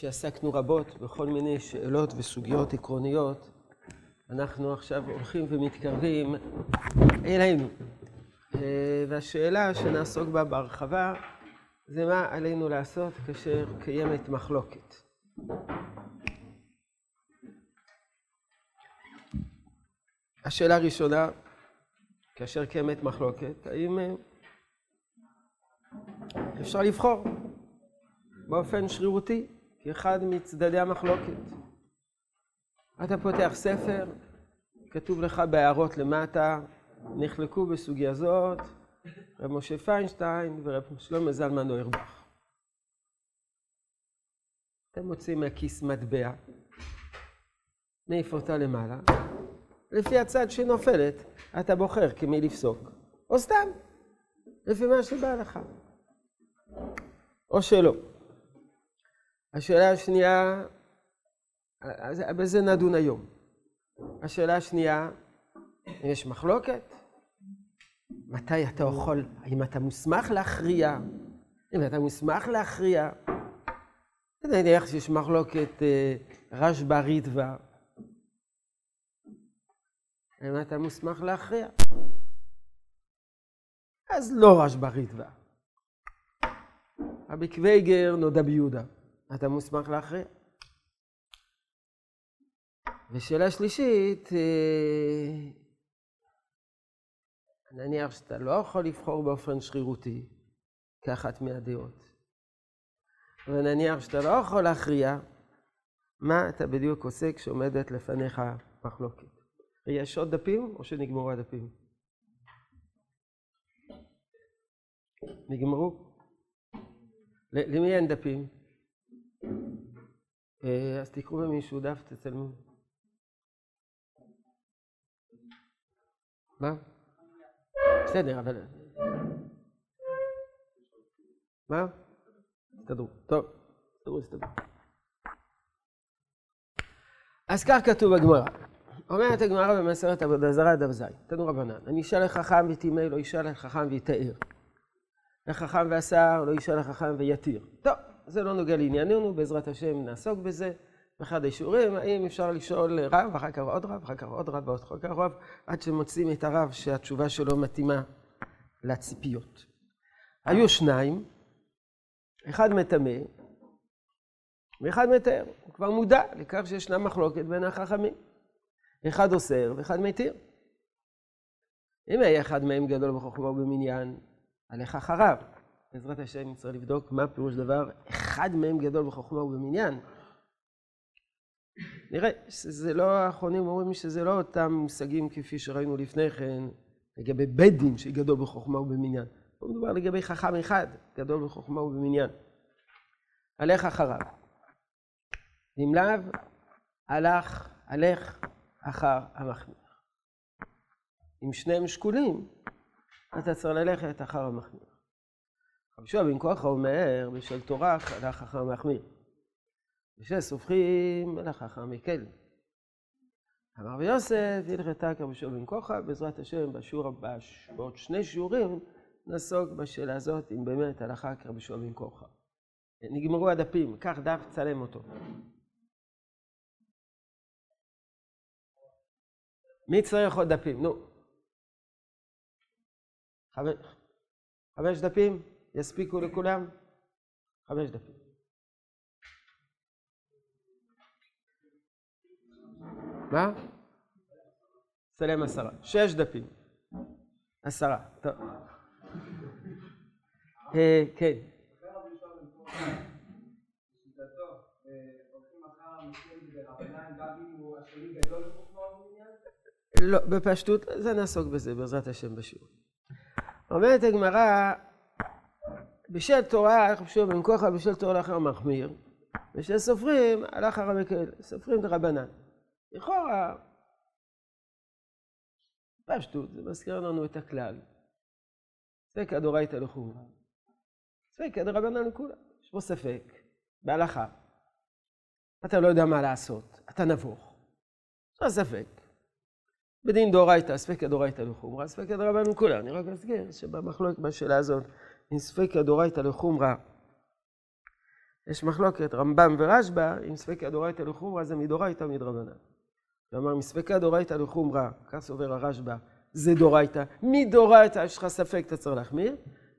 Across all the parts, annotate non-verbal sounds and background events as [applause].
שעסקנו רבות בכל מיני שאלות וסוגיות עקרוניות, אנחנו עכשיו הולכים ומתקרבים אלינו. והשאלה שנעסוק בה בהרחבה זה מה עלינו לעשות כאשר קיימת מחלוקת. השאלה הראשונה, כאשר קיימת מחלוקת, האם אפשר לבחור באופן שרירותי כאחד מצדדי המחלוקת? אתה פותח ספר, כתוב לך בהערות למטה, נחלקו בסוגיה זאת רב משה פיינשטיין ורב שלמה זלמן נוירבך. אתה מוציא מהכיס מטבע, מעיף אותה למעלה, לפי הצד שנופלת, אתה בוחר כמי לפסוק, או סתם, לפי מה שבא לך, או שלא. השאלה השנייה, בזה נדון היום. השאלה השנייה, יש מחלוקת? מתי אתה יכול, האם אתה מוסמך להכריע? אם אתה מוסמך להכריע, יודע שיש מחלוקת רשב"א ריטב"א. האם אתה מוסמך להכריע? אז לא רשב"א ריטב"א. רבי קוויגר נודע ביהודה. אתה מוסמך להכריע. ושאלה שלישית, אה, נניח שאתה לא יכול לבחור באופן שרירותי כאחת מהדעות, ונניח שאתה לא יכול להכריע, מה אתה בדיוק עושה כשעומדת לפניך מחלוקת? יש עוד דפים או שנגמרו הדפים? נגמרו? למי אין דפים? אה, אז תקראו במישהו דף, תצלמו. מה? בסדר, אבל... מה? תסתדרו. טוב, תסתדרו, תסתדרו. אז כך כתוב בגמרא. אומרת הגמרא במסרת עבודה זרה, דף ז', תנו רבנן, אני אשאל לחכם וטימא, לא ישאל לחכם ויתאר. לחכם ועשר, לא ישאל לחכם ויתיר. טוב, זה לא נוגע לענייננו, בעזרת השם נעסוק בזה. באחד השיעורים, האם אפשר לשאול רב, אחר כך עוד רב, אחר כך עוד רב, ואחר כך רב, עד שמוצאים את הרב שהתשובה שלו מתאימה לציפיות. היו שניים, אחד מטמא ואחד מתאר. הוא כבר מודע לכך שישנה מחלוקת בין החכמים. אחד אוסר ואחד מתיר. אם היה אחד מהם גדול בחוכמה ובמניין, עליך אחריו. בעזרת השם נצטרך לבדוק מה פירוש דבר, אחד מהם גדול בחוכמה ובמניין. נראה שזה לא, האחרונים אומרים שזה לא אותם מושגים כפי שראינו לפני כן, לגבי בית דין שגדול בחוכמה ובמניין. פה מדובר לגבי חכם אחד, גדול בחוכמה ובמניין. הלך אחריו. אם לאו, הלך, הלך אחר המחמיר. אם שניהם שקולים, אתה צריך ללכת אחר המחמיר. רבי שועה בן כוח אומר, בשל תורה הלך אחר המחמיר. בשל סופחים הלך אחר מקל. אמר רבי יוסף, הלכתה כרבי שועה בן כוחה, בעזרת השם, בשיעור הבא, בעוד שני שיעורים, נעסוק בשאלה הזאת, אם באמת הלכה כרבי שועה בן כוחה. נגמרו הדפים, קח דף, צלם אותו. מי צריך עוד דפים? נו. חמש דפים? יספיקו לכולם? חמש דפים. מה? צלם עשרה. שש דפים. עשרה. טוב. אה, כן. לא, בפשטות, זה נעסוק בזה בעזרת השם בשיעור. אומרת הגמרא, בשל תורה הלך בשביל בן כוחה, בשל תורה לאחר מחמיר, בשל סופרים הלך הרמקל, סופרים דרבנן. לכאורה, פשטות, זה מזכיר לנו את הכלל. ספק הדורייתא לחומרא. ספק דרבנן לכולם. יש פה ספק, בהלכה. אתה לא יודע מה לעשות, אתה נבוך. יש ספק. בדין דאורייתא, ספקא דאורייתא לחומרא, ספקא דרבנן כולה. אני רק אזכיר שבמחלוקת בשאלה הזאת, אם ספקא דאורייתא לחומרא יש מחלוקת, רמב"ם ורשב"א, אם ספקא דאורייתא לחומרא זה מדאורייתא או מדרבנן. כלומר, מספקא דאורייתא לחומרא, כך סובר הרשב"א, זה דאורייתא. מדאורייתא יש לך ספק, אתה צריך להחמיר,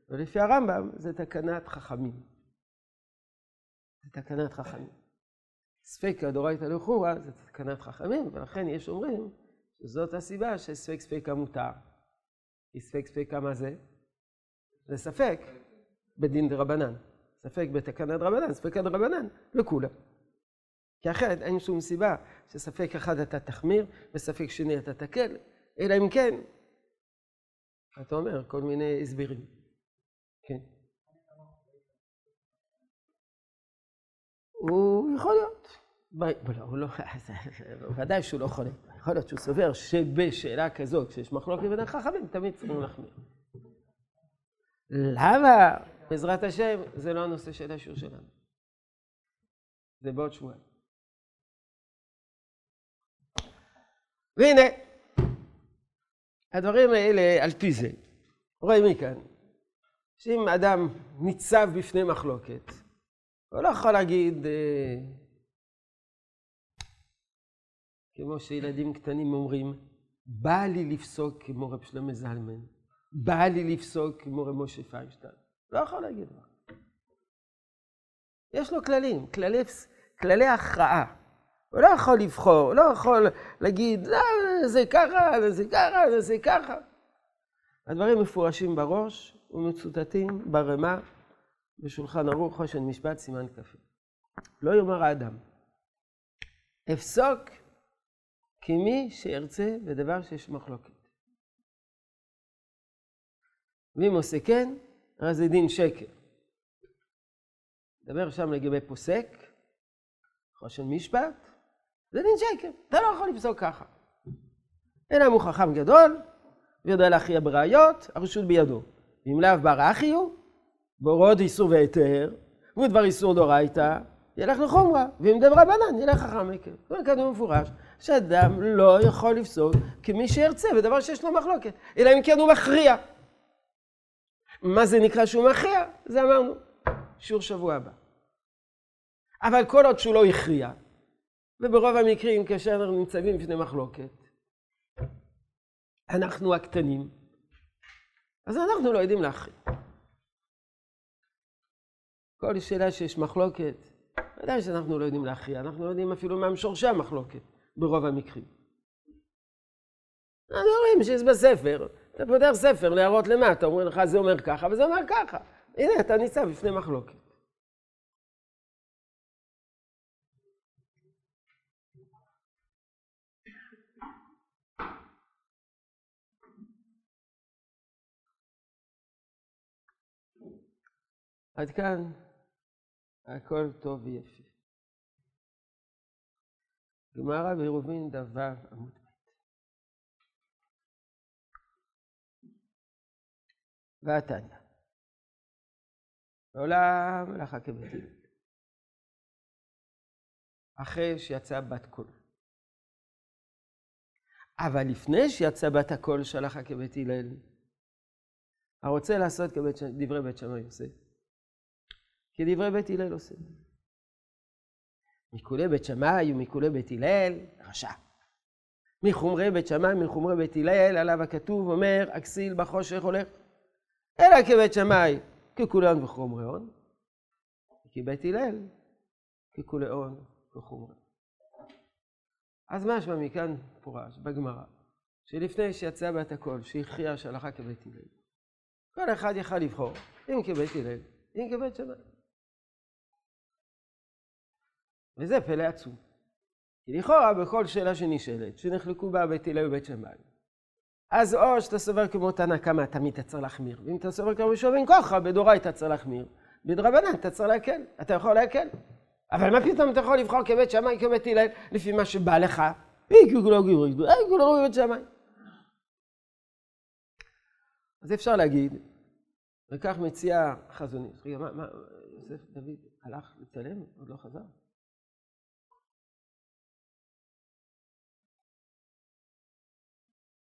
ולפי הרמב"ם זה תקנת חכמים. זה תקנת חכמים. ספקא דאורייתא לחומרא זה תקנת חכמים, ולכן יש אומרים שזאת הסיבה שספק ספקא מותר. כי ספק ספקא מה זה? זה ספק בדין דרבנן. ספק בתקנת דרבנן, ספקא דרבנן, לכולם. כי אחרת אין שום סיבה שספק אחד אתה תחמיר וספק שני אתה תקל, אלא אם כן, אתה אומר כל מיני הסברים. כן. הוא יכול להיות. לא, הוא לא, [laughs] ודאי שהוא לא חולק. יכול להיות שהוא סובר שבשאלה כזאת, כשיש מחלוקת בין החכמים, תמיד צריכים להחמיר. למה? בעזרת השם, זה לא הנושא של השיעור שלנו. זה בעוד שבועיים. והנה, הדברים האלה, על פי זה, רואים מכאן, שאם אדם ניצב בפני מחלוקת, הוא לא יכול להגיד, אה, כמו שילדים קטנים אומרים, בא לי לפסוק כמו רב שלמה זלמן, בא לי לפסוק כמו רב משה פיינשטיין. לא יכול להגיד דבר. יש לו כללים, כללי, כללי הכרעה. הוא לא יכול לבחור, הוא לא יכול להגיד, לא, זה ככה, זה ככה, זה ככה. הדברים מפורשים בראש ומצוטטים ברמה בשולחן ערוך חושן משפט סימן כ"ה. לא יאמר האדם, אפסוק כמי שירצה בדבר שיש מחלוקת. ואם עושה כן, הרי זה דין שקר. נדבר שם לגבי פוסק, חושן משפט, זה דין שקר, אתה לא יכול לפסוק ככה. אלא אם הוא חכם גדול, ויודע להכריע בראיות, הרשות בידו. ואם לאו בר אחי הוא, בהוראות איסור והיתר, ודבר איסור דאורייתא, ילך לחומרה, ואם דבר רבנן, ילך חכם מכם. זאת אומרת, כתוב מפורש, שאדם לא יכול לפסוק כמי שירצה בדבר שיש לו מחלוקת, אלא אם כן הוא מכריע. מה זה נקרא שהוא מכריע? זה אמרנו, שיעור שבוע הבא. אבל כל עוד שהוא לא הכריע, וברוב המקרים כאשר אנחנו נמצאים בפני מחלוקת, אנחנו הקטנים, אז אנחנו לא יודעים להכריע. כל שאלה שיש מחלוקת, ודאי שאנחנו לא יודעים להכריע, אנחנו לא יודעים אפילו מה שורשי המחלוקת ברוב המקרים. אנחנו רואים שיש בספר, אתה פותח ספר להראות למטה, אומרים לך זה אומר ככה וזה אומר ככה. הנה, אתה ניצב בפני מחלוקת. עד כאן הכל טוב ויפה. גמרא בעירובין דו עמוד ועתניא. לעולם מלאכה כבית אחרי שיצאה בת קול. אבל לפני שיצאה בת הקול שלחה כבית הלל, הרוצה לעשות כדברי בית שמאי יוסף, כדברי בית הלל עושה. מכולי בית שמאי ומכולי בית הלל, רשע. מחומרי בית שמאי ומחומרי בית הלל, עליו הכתוב אומר, אכסיל בחושך הולך. אלא כבית שמאי, ככולן וחומרי הון, כבית הלל, ככולי הון וחומרי. אז משמע מכאן פורש בגמרא, שלפני שיצא בת הקול, שהכריע שהלכה כבית הלל, כל אחד יכל לבחור, אם כבית הלל, אם כבית שמאי. וזה פלא עצום. כי לכאורה בכל שאלה שנשאלת, שנחלקו בה בית הלל ובית שמאי, אז או שאתה סובר כמו תנא קמא, תמיד אתה צריך להחמיר, ואם אתה סובר כמו שווין כוחה, בדוראי אתה צריך להחמיר, בדרבנן אתה צריך להקל, אתה יכול להקל. אבל מה פתאום אתה יכול לבחור כבית שמאי, כבית הלל, לפי מה שבא לך? בית שמאי. אז אפשר להגיד, וכך מציע חזוני, רגע, מה, מה, יוסף דוד הלך לצלם? עוד לא חזר?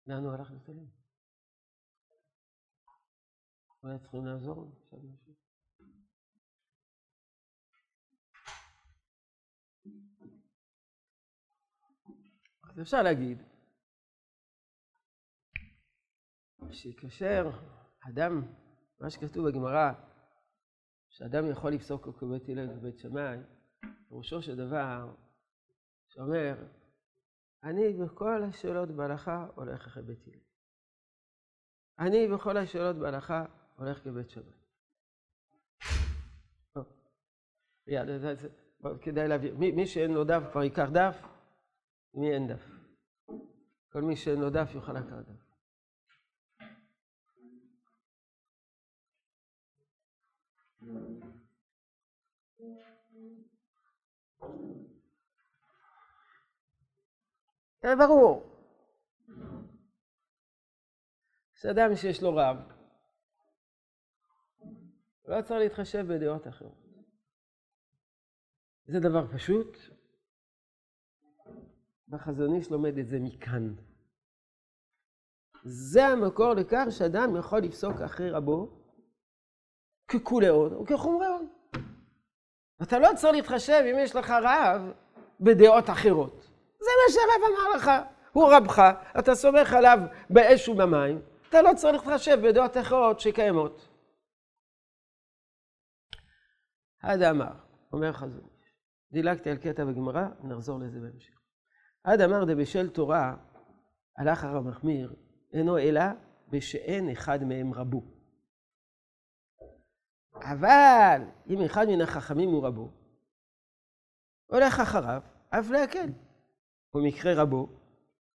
לאן הוא הלך לתלם? הוא היה צריכים לעזור לו עכשיו משהו? אז אפשר להגיד שכאשר אדם, מה שכתוב בגמרא, שאדם יכול לפסוק כבית הלל ובית שמאי, פירושו של דבר שאומר אני בכל השאלות בהלכה הולך אחרי בית הלל. אני בכל השאלות בהלכה הולך כבית שמאי. יאללה, כדאי להביא. מי, מי שאין לו דף כבר ייקח דף, מי אין דף. כל מי שאין לו דף יוכל לקחת דף. זה ברור. שאדם שיש לו רב, לא צריך להתחשב בדעות אחרות. זה דבר פשוט. בחזון איש לומד את זה מכאן. זה המקור לכך שאדם יכול לפסוק אחרי רבו ככולי עוד או כחומרי עוד. אתה לא צריך להתחשב אם יש לך רב בדעות אחרות. זה מה שהרב אמר לך. הוא רבך, אתה סומך עליו באש ובמים, אתה לא צריך להתחשב בדעות אחרות שקיימות. עד אמר, אומר חזון דילגתי על קטע בגמרא, נחזור לזה בהמשך. עד אמר דבשל תורה, הלך הרב מחמיר, אינו אלא בשאין אחד מהם רבו. אבל אם אחד מן החכמים הוא רבו, הולך אחריו, אף להקל. במקרה רבו,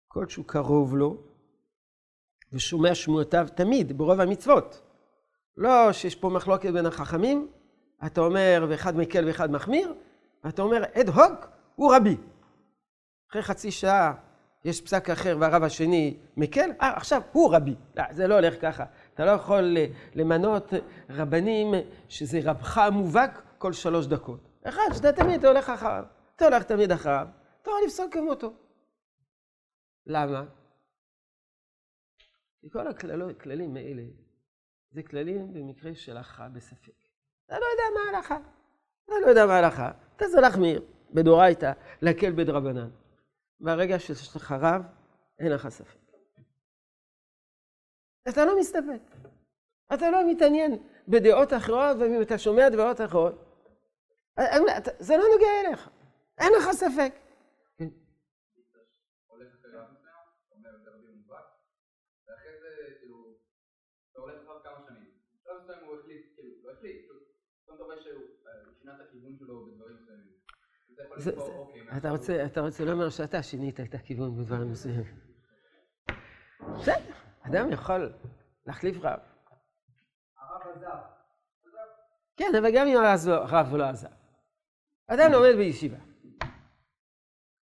כל שהוא קרוב לו, ושומע שמועותיו תמיד, ברוב המצוות. לא שיש פה מחלוקת בין החכמים, אתה אומר ואחד מקל ואחד מחמיר, אתה אומר אד הוק הוא רבי. אחרי חצי שעה יש פסק אחר והרב השני מקל, אה עכשיו הוא רבי. לא, זה לא הולך ככה. אתה לא יכול למנות רבנים שזה רבך המובהק כל שלוש דקות. אחד שאתה תמיד הולך אחריו. אתה הולך תמיד אחריו, יכול לפסוק כמותו. למה? כי כל הכללים האלה זה כללים במקרה של הכרעה בספק. אתה לא יודע מה ההלכה. אתה לא יודע מה ההלכה. אתה זה להחמיר בדורייתא, להקל בדרבנן. ברגע שיש לך רב, אין לך ספק. אתה לא מסתפק. אתה לא מתעניין בדעות אחרות, ואם אתה שומע דעות אחרות, זה לא נוגע אליך. אין לך ספק. אתה רוצה לומר שאתה שינית את הכיוון בדברים מסוימים. בסדר, אדם יכול להחליף רב. הרב עזב. כן, אבל גם אם הרב לא עזב. אדם לומד בישיבה.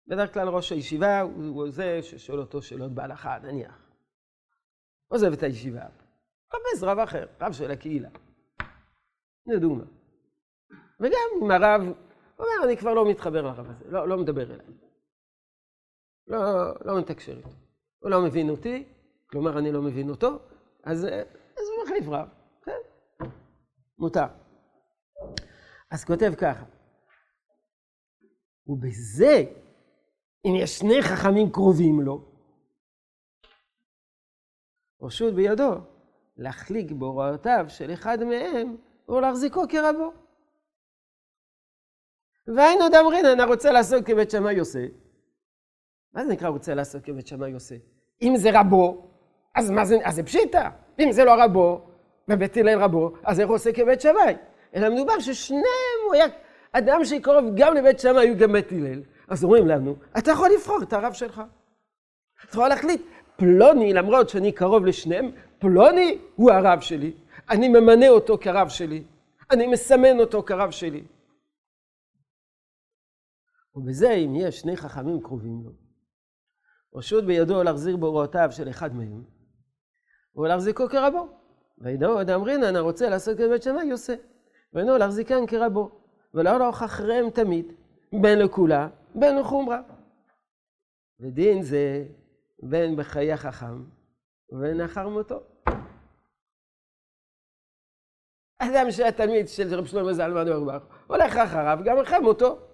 בדרך כלל ראש הישיבה הוא זה ששואל אותו שאלות בהלכה, נניח. עוזב את הישיבה. חפש רב אחר, רב של הקהילה. לדוגמה. וגם אם הרב אומר, אני כבר לא מתחבר לרב הזה, לא, לא מדבר אליי. לא, לא מתקשר איתו. הוא לא מבין אותי, כלומר אני לא מבין אותו, אז, אז הוא מחליף רב. כן, מותר. אז כותב ככה, ובזה, אם יש שני חכמים קרובים לו, רשות בידו להחליק בהוראותיו של אחד מהם או להחזיקו כרבו. ואין עוד אמרין, אני רוצה לעשות כבית שמאי עושה. מה זה נקרא רוצה לעשות כבית שמאי עושה? אם זה רבו, אז מה זה, אז זה פשיטא. אם זה לא רבו, בבית הלל רבו, אז איך הוא עושה כבית שמאי? אלא מדובר ששניהם, הוא היה אדם שקרוב גם לבית שמאי וגם בית הלל. אז אומרים לנו, אתה יכול לבחור את הרב שלך. אתה יכול להחליט, פלוני, למרות שאני קרוב לשניהם, פלוני הוא הרב שלי. אני ממנה אותו כרב שלי. אני מסמן אותו כרב שלי. ובזה, אם יש שני חכמים קרובים לו, רשות בידו להחזיר בהוראותיו של אחד מהם, ולהחזיקו כרבו. וידעו עוד אמרינן הרוצה לעשות כבית שמאי עושה, ואינו להחזיקן כרבו, ולא הולך אחריהם תמיד, בין לכולה, בין לחומרה. ודין זה בין בחיי החכם ובין אחר מותו. אדם שהיה תלמיד של רב שלמה זלמן אורבך, הולך אחריו גם אחרי מותו.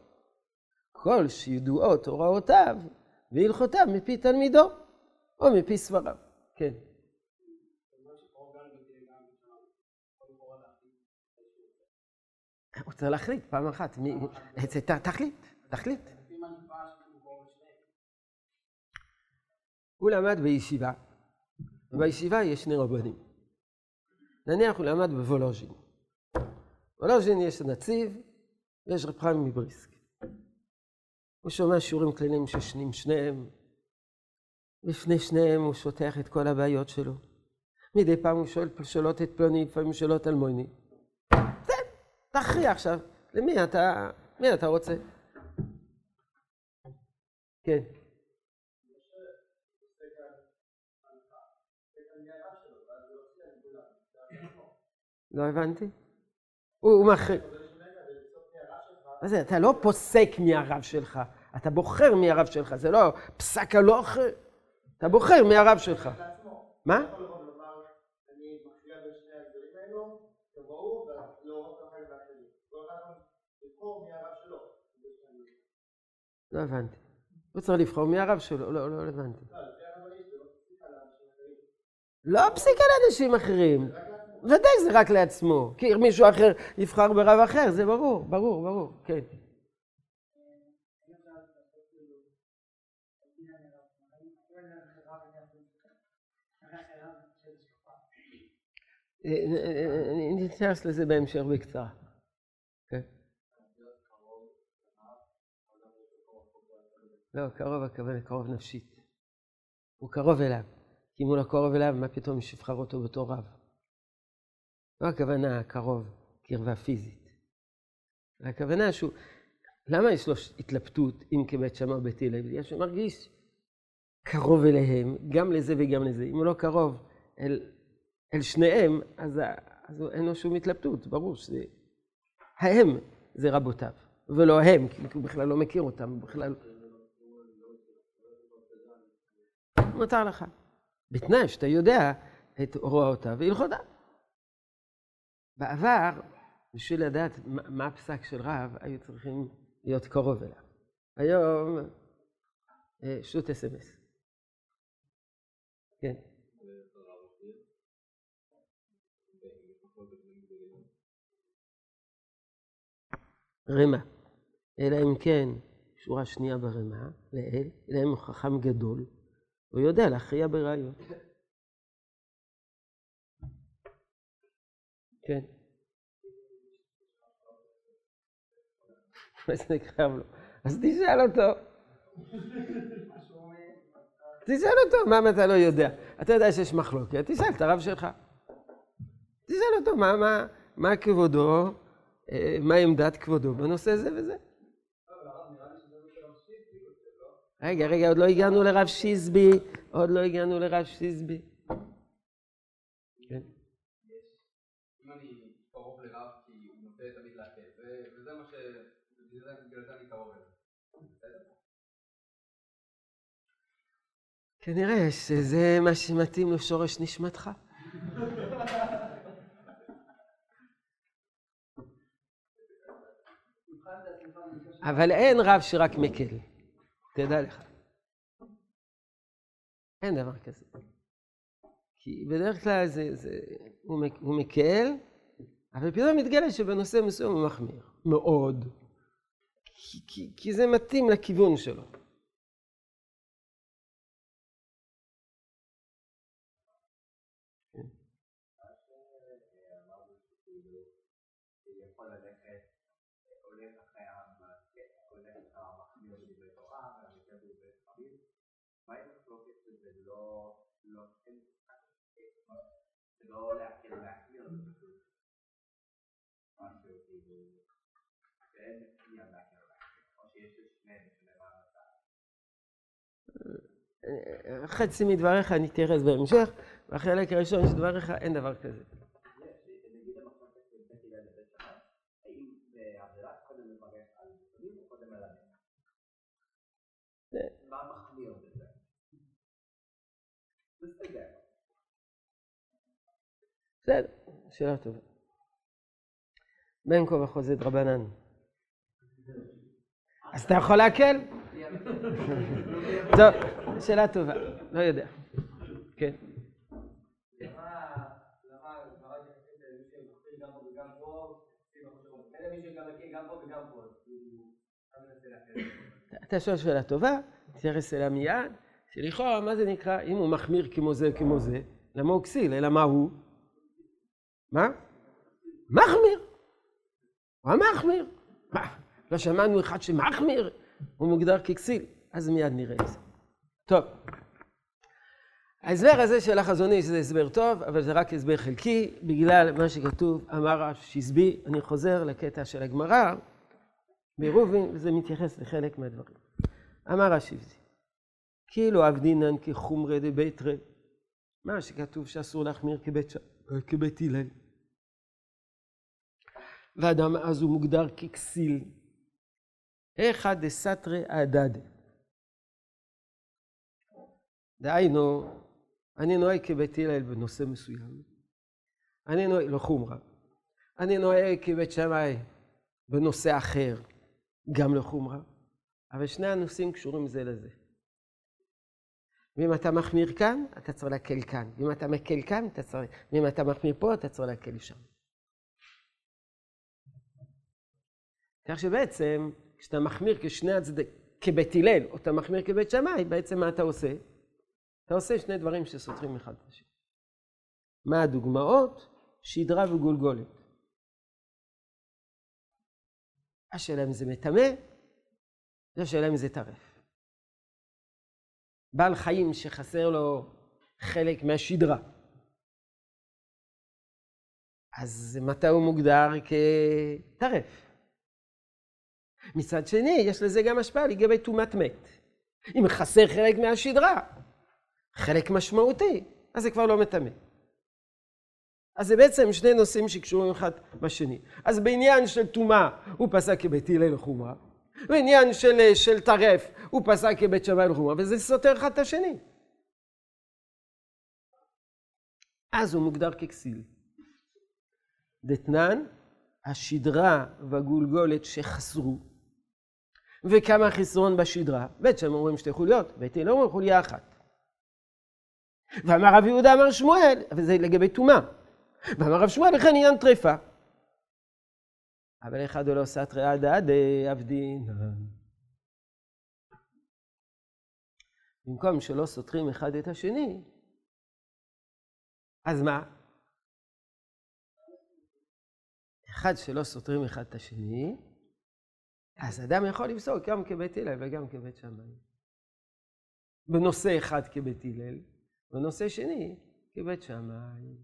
כל שידועות הוראותיו והלכותיו מפי תלמידו, או מפי סבריו. כן. הוא צריך להחליט פעם אחת. תחליט, תחליט. הוא למד בישיבה, ובישיבה יש שני רבנים. נניח הוא למד בוולוז'ין. בוולוז'ין יש נציב ויש רב חיים מבריסק. הוא שומע שיעורים כלליים ששנים שניהם. לפני שניהם הוא שוטח את כל הבעיות שלו. מדי פעם הוא שואל שאלות את פלוני, לפעמים שאלות על מויני. תכריע עכשיו, למי אתה, מי אתה רוצה? כן. לא הבנתי. הוא מכריע. מה זה, אתה לא פוסק מהרב שלך, אתה בוחר מהרב שלך, זה לא פסק הלוך, אתה בוחר מהרב שלך. מה? לא הבנתי. הוא צריך לבחור מהרב שלו, לא, לא הבנתי. לא פסיקה לאנשים אחרים. ודאי זה רק לעצמו. כי מישהו אחר יבחר ברב אחר, זה ברור, ברור, ברור, כן. נתייחס לזה בהמשך בקצרה. כן. לא, קרוב הכוונה קרוב נפשית. הוא קרוב אליו. כי אם הוא לא קרוב אליו, מה פתאום שיבחר אותו בתור רב? לא הכוונה קרוב, קרבה פיזית. הכוונה שהוא, למה יש לו התלבטות אם כבית שמאי בית הלל? בגלל שהוא מרגיש קרוב אליהם, גם לזה וגם לזה. אם הוא לא קרוב אל, אל שניהם, אז, אז אין לו שום התלבטות, ברור שזה... ההם זה רבותיו, ולא הם, כי הוא בכלל לא מכיר אותם, הוא בכלל... מותר לך. בתנאי שאתה יודע את הוראותיו והלכותיו. בעבר, בשביל לדעת מה הפסק של רב, היו צריכים להיות קרוב אליו. היום, אה, שוט אס.אם.אס. כן. רמה. אלא אם כן, שורה שנייה ברמה, לאל, אלא אם הוא חכם גדול, הוא יודע להכריע בראיות. כן. מה זה נקרא לו? אז תשאל אותו. תשאל אותו, מה אתה לא יודע? אתה יודע שיש מחלוקת, תשאל את הרב שלך. תשאל אותו, מה, מה, מה כבודו, אה, מה עמדת כבודו בנושא זה וזה. רגע, רגע, עוד לא הגענו לרב שיזבי, עוד לא הגענו לרב שיזבי. כנראה שזה מה שמתאים לשורש נשמתך. אבל אין רב שרק מקל, תדע לך. אין דבר כזה. כי בדרך כלל זה, זה, הוא, הוא מקל, אבל פתאום מתגלה שבנושא מסוים הוא מחמיר. מאוד. כי, כי, כי זה מתאים לכיוון שלו. לא להקל שאין עניין להקל להכיר, או שיש שניהם חצי מדבריך אני אתייחס בהמשך, והחלק הראשון של דבריך אין דבר כזה. בסדר, שאלה טובה. בין כה וכה זה דרבנן. אז אתה יכול להקל? [laughs] טוב, שאלה טובה, לא יודע. כן. אתה שואל שאלה טובה, תתייחס אליה מיד, שלכאורה, מה זה נקרא, אם הוא מחמיר כמו זה כמו זה, למה הוא כסיל? אלא מה הוא? מה? מחמיר. הוא המחמיר. מה? לא שמענו אחד שמחמיר, הוא מוגדר ככסיל. אז מיד נראה את זה. טוב. ההסבר הזה של החזון איש זה הסבר טוב, אבל זה רק הסבר חלקי, בגלל מה שכתוב, אמר השזבי, אני חוזר לקטע של הגמרא, בעירובין, וזה מתייחס לחלק מהדברים. אמר השבזי, כאילו עבדינן כחומרי דביתרי, מה שכתוב שאסור להחמיר כבית, ש... כבית הלל. ואדם אז הוא מוגדר ככסיל. איכא דסתרי אדד. דהיינו, אני נוהג כבית הלל בנושא מסוים. אני נוהג, לא חומרה. אני נוהג כבית שמאי בנושא אחר, גם לא חומרה. אבל שני הנושאים קשורים זה לזה. ואם אתה מחמיר כאן, אתה צריך להקל כאן. ואם אתה מקל כאן, אתה צריך... ואם אתה מחמיר פה, אתה צריך להקל שם. כך שבעצם, כשאתה מחמיר כשני הצדדים, כבית הלל, או אתה מחמיר כבית שמאי, בעצם מה אתה עושה? אתה עושה שני דברים שסותרים אחד את השני. מה הדוגמאות? שדרה וגולגולת. השאלה אם זה מטמא, זו השאלה אם זה טרף. בעל חיים שחסר לו חלק מהשדרה, אז מתי הוא מוגדר כטרף? מצד שני, יש לזה גם השפעה לגבי טומאת מת. אם חסר חלק מהשדרה, חלק משמעותי, אז זה כבר לא מטמא. אז זה בעצם שני נושאים שקשורים אחד בשני. אז בעניין של טומאה הוא פסק כבית הלל לחומרה, בעניין של, של טרף הוא פסק כבית שמאי לחומרה, וזה סותר אחד את השני. אז הוא מוגדר ככסיל. דתנן, השדרה והגולגולת שחסרו, וכמה חסרון בשדרה. בית שם אומרים שתי חוליות, בית הלל אומרים חוליה אחת. ואמר רב יהודה אמר שמואל, וזה לגבי טומאה. ואמר רב שמואל, לכן עניין טרפה. אבל אחד לא סתרי עד עד עבדין. במקום שלא סותרים אחד את השני, אז מה? אחד שלא סותרים אחד את השני, אז אדם יכול לפסוק גם כבית הלל וגם כבית שמאי. בנושא אחד כבית הלל, בנושא שני כבית שמאי.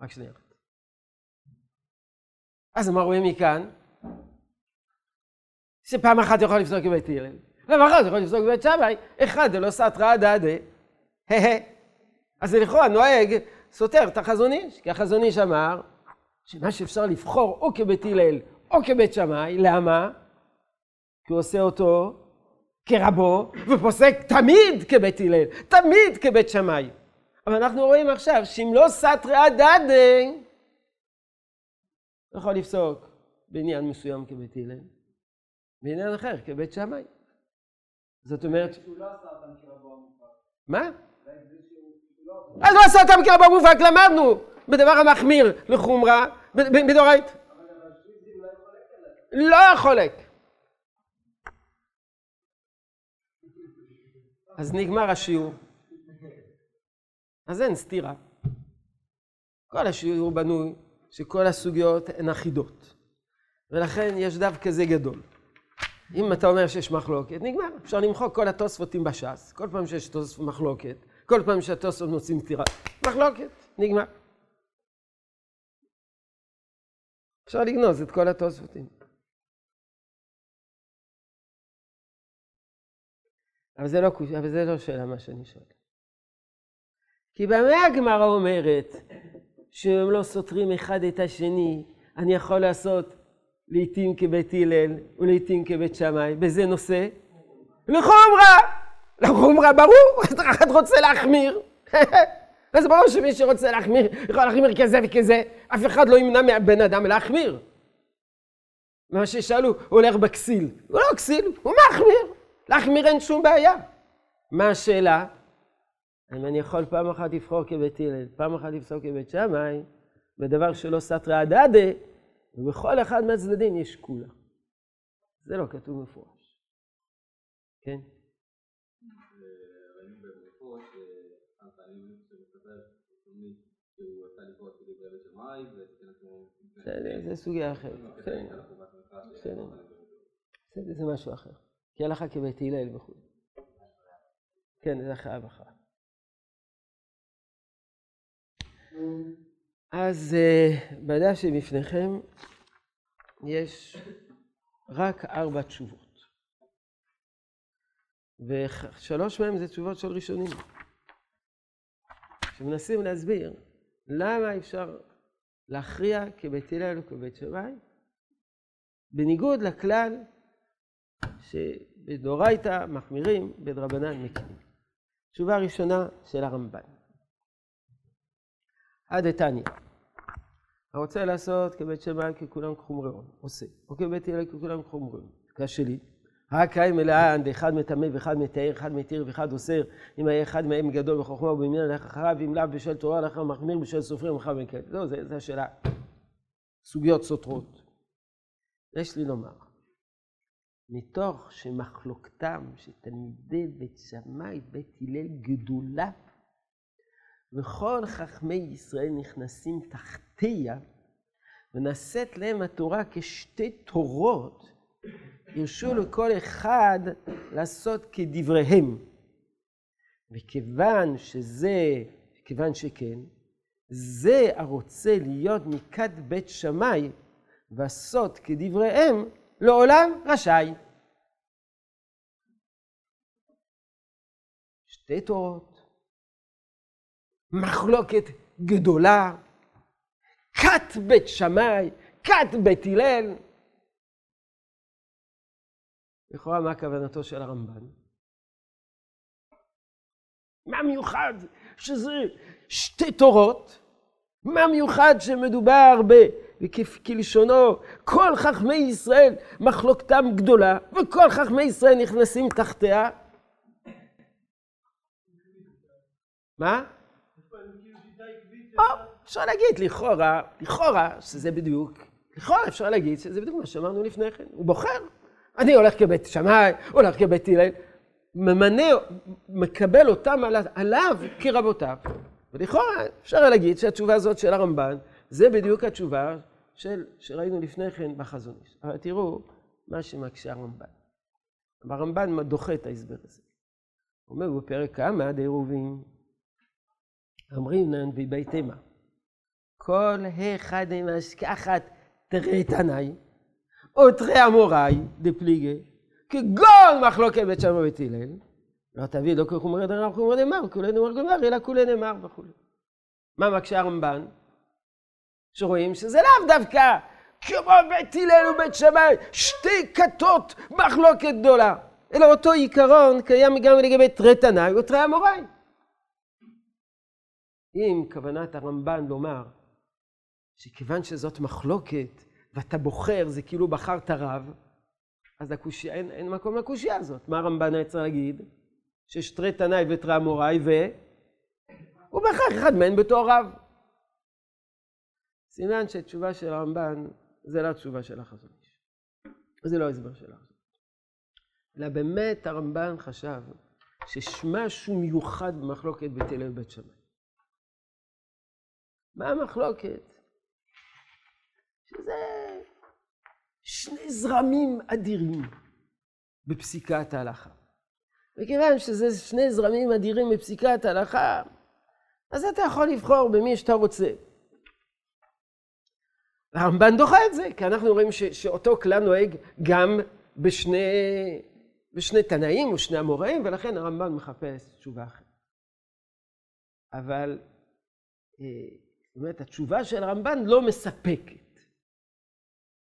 רק שנייה אחת. אז מה רואים מכאן? שפעם אחת יכול לפסוק כבית הלל, פעם אחת יכול לפסוק כבית שמאי, אחד דלא סתרא דדא, הא אז לכאורה נוהג סותר את החזון איש, כי החזון איש אמר שמה שאפשר לבחור או כבית הלל או כבית שמאי, למה? כי הוא עושה אותו כרבו, ופוסק תמיד כבית הלל, תמיד כבית שמאי. אבל אנחנו רואים עכשיו שאם לא סתרי הדדי, יכול לפסוק בעניין מסוים כבית הלל, בעניין אחר כבית שמאי. זאת אומרת... מה? אז לא עשה אותם כרבו מובהק, למדנו בדבר המחמיר לחומרה, בדורית. לא חולק. אז נגמר השיעור. אז אין סתירה. כל השיעור בנוי שכל הסוגיות הן אחידות. ולכן יש דף כזה גדול. אם אתה אומר שיש מחלוקת, נגמר. אפשר למחוק כל התוספותים בש"ס. כל פעם שיש תוספות מחלוקת, כל פעם שהתוספות מוצאים סתירה. מחלוקת, נגמר. אפשר לגנוז את כל התוספותים. אבל זה לא, אבל זה לא שאלה מה שאני שואל. כי במה הגמרא אומרת שהם לא סותרים אחד את השני, אני יכול לעשות לעתים כבית הלל ולעתים כבית שמאי, בזה נושא? לחומרה! לחומרה ברור, [laughs] אחד רוצה להחמיר. [laughs] אז ברור שמי שרוצה להחמיר, יכול להחמיר כזה וכזה, אף אחד לא ימנע מהבן אדם להחמיר. מה ששאלו, הוא הולך בכסיל. הוא לא כסיל, הוא מחמיר. להחמיר אין שום בעיה. מה השאלה? אם אני יכול פעם אחת לבחור כבית הלל, פעם אחת לפסוק כבית שמאי, בדבר שלא סתרא הדדה, ובכל אחד מהצדדים יש כולה. זה לא כתוב מפורש. כן? זה סוגיה אחרת. בסדר. זה משהו אחר. כי הלכה כבית הלל וכו'. כן, זה חייב אחר. אז בדף שבפניכם יש רק ארבע תשובות. ושלוש מהן זה תשובות של ראשונים. שמנסים להסביר למה אפשר להכריע כבית הלל וכבית שמאי, בניגוד לכלל שבדאורייתא מחמירים, בדרבנן מקלים. תשובה ראשונה של הרמב"ן. עד איתניא. הרוצה לעשות כבית שמאי ככולם חומריון, עושה, או כבית הלל ככולם חומריון. קשה לי. הקיים מלאה, אחד מטמא ואחד מטהר, אחד מתיר ואחד אוסר, אם היה אחד מהם גדול בחוכמה ובעניין הלך אחריו, אם לאו בשל תורה, הלך מחמיר בשל סופרים אחר מכן. לא, זו השאלה. סוגיות סותרות. יש לי לומר, מתוך שמחלוקתם שתלמידי בית שמאי, בית הלל גדולה, וכל חכמי ישראל נכנסים תחתיה, ונעשית להם התורה כשתי תורות, הרשו לכל אחד לעשות כדבריהם. וכיוון שזה, כיוון שכן, זה הרוצה להיות מכת בית שמאי ועשות כדבריהם, לעולם רשאי. שתי תורות, מחלוקת גדולה, כת בית שמאי, כת בית הלל. לכאורה מה כוונתו של הרמב"ן? מה מיוחד שזה שתי תורות? מה מיוחד שמדובר ב... וכלשונו, כל חכמי ישראל מחלוקתם גדולה, וכל חכמי ישראל נכנסים תחתיה? מה? או, אפשר להגיד לכאורה, לכאורה שזה בדיוק, לכאורה אפשר להגיד שזה בדיוק מה שאמרנו לפני כן, הוא בוחר. אני הולך כבית שמאי, הולך כבית הלל, ממנה, מקבל אותם עליו כרבותיו. ולכאורה אפשר להגיד שהתשובה הזאת של הרמב"ן, זה בדיוק התשובה של, שראינו לפני כן בחזון איש. אבל תראו מה שמקשה הרמב"ן. הרמב"ן דוחה את ההסבר הזה. הוא אומר בפרק כמה דירובים, אמרינן ובית אימה. כל אחד עם השכחת תרי תנאי, או תרי אמוראי דפליגי, כגון מחלוקת בית שמאי ובית הלל, לא תביא לא כחומרי דרם חומרי דמר, כולי נאמר גמר, אלא כולי נאמר וכו'. מה מקשה הרמב"ן? שרואים שזה לאו דווקא כמו בית הלל ובית שמאי, שתי כתות מחלוקת גדולה, אלא אותו עיקרון קיים גם לגבי תרי תנאי ותרי אמוראי. אם כוונת הרמב"ן לומר שכיוון שזאת מחלוקת ואתה בוחר, זה כאילו בחרת רב, אז הקושי, אין, אין מקום לקושייה הזאת. מה הרמב"ן היה צריך להגיד? שיש תרי תנאי ותרי אמוראי ו... הוא בהכרח אחד מהם בתור רב. סימן שתשובה של הרמב"ן זה לא התשובה של החזון איש. זה לא ההסבר של החזון אלא באמת הרמב"ן חשב שיש משהו מיוחד במחלוקת בית הלל ובית שמאי. מה המחלוקת? שזה שני זרמים אדירים בפסיקת ההלכה. וכיוון שזה שני זרמים אדירים בפסיקת ההלכה, אז אתה יכול לבחור במי שאתה רוצה. הרמב"ן דוחה את זה, כי אנחנו רואים ש, שאותו כלל נוהג גם בשני, בשני תנאים או שני אמוראים, ולכן הרמב"ן מחפש תשובה אחרת. אבל, אה, זאת אומרת, התשובה של הרמב"ן לא מספקת.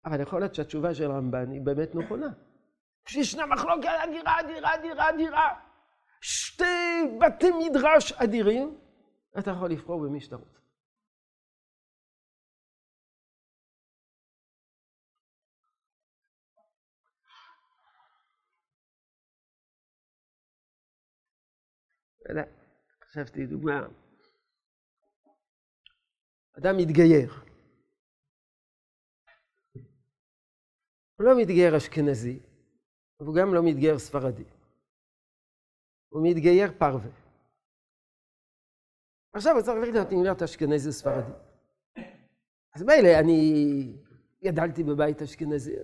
אבל יכול להיות שהתשובה של הרמב"ן היא באמת נכונה. כשישנה מחלוקת אדירה, אדירה, אדירה, אדירה, שתי בתי מדרש אדירים, אתה יכול לבחור במי שאתה רוצה. יודע, חשבתי דוגמה. אדם מתגייר. הוא לא מתגייר אשכנזי, והוא גם לא מתגייר ספרדי. הוא מתגייר פרווה. עכשיו הוא צריך ללכת אם להיות אשכנזי או ספרדי. אז מילא, אני גדלתי בבית אשכנזי,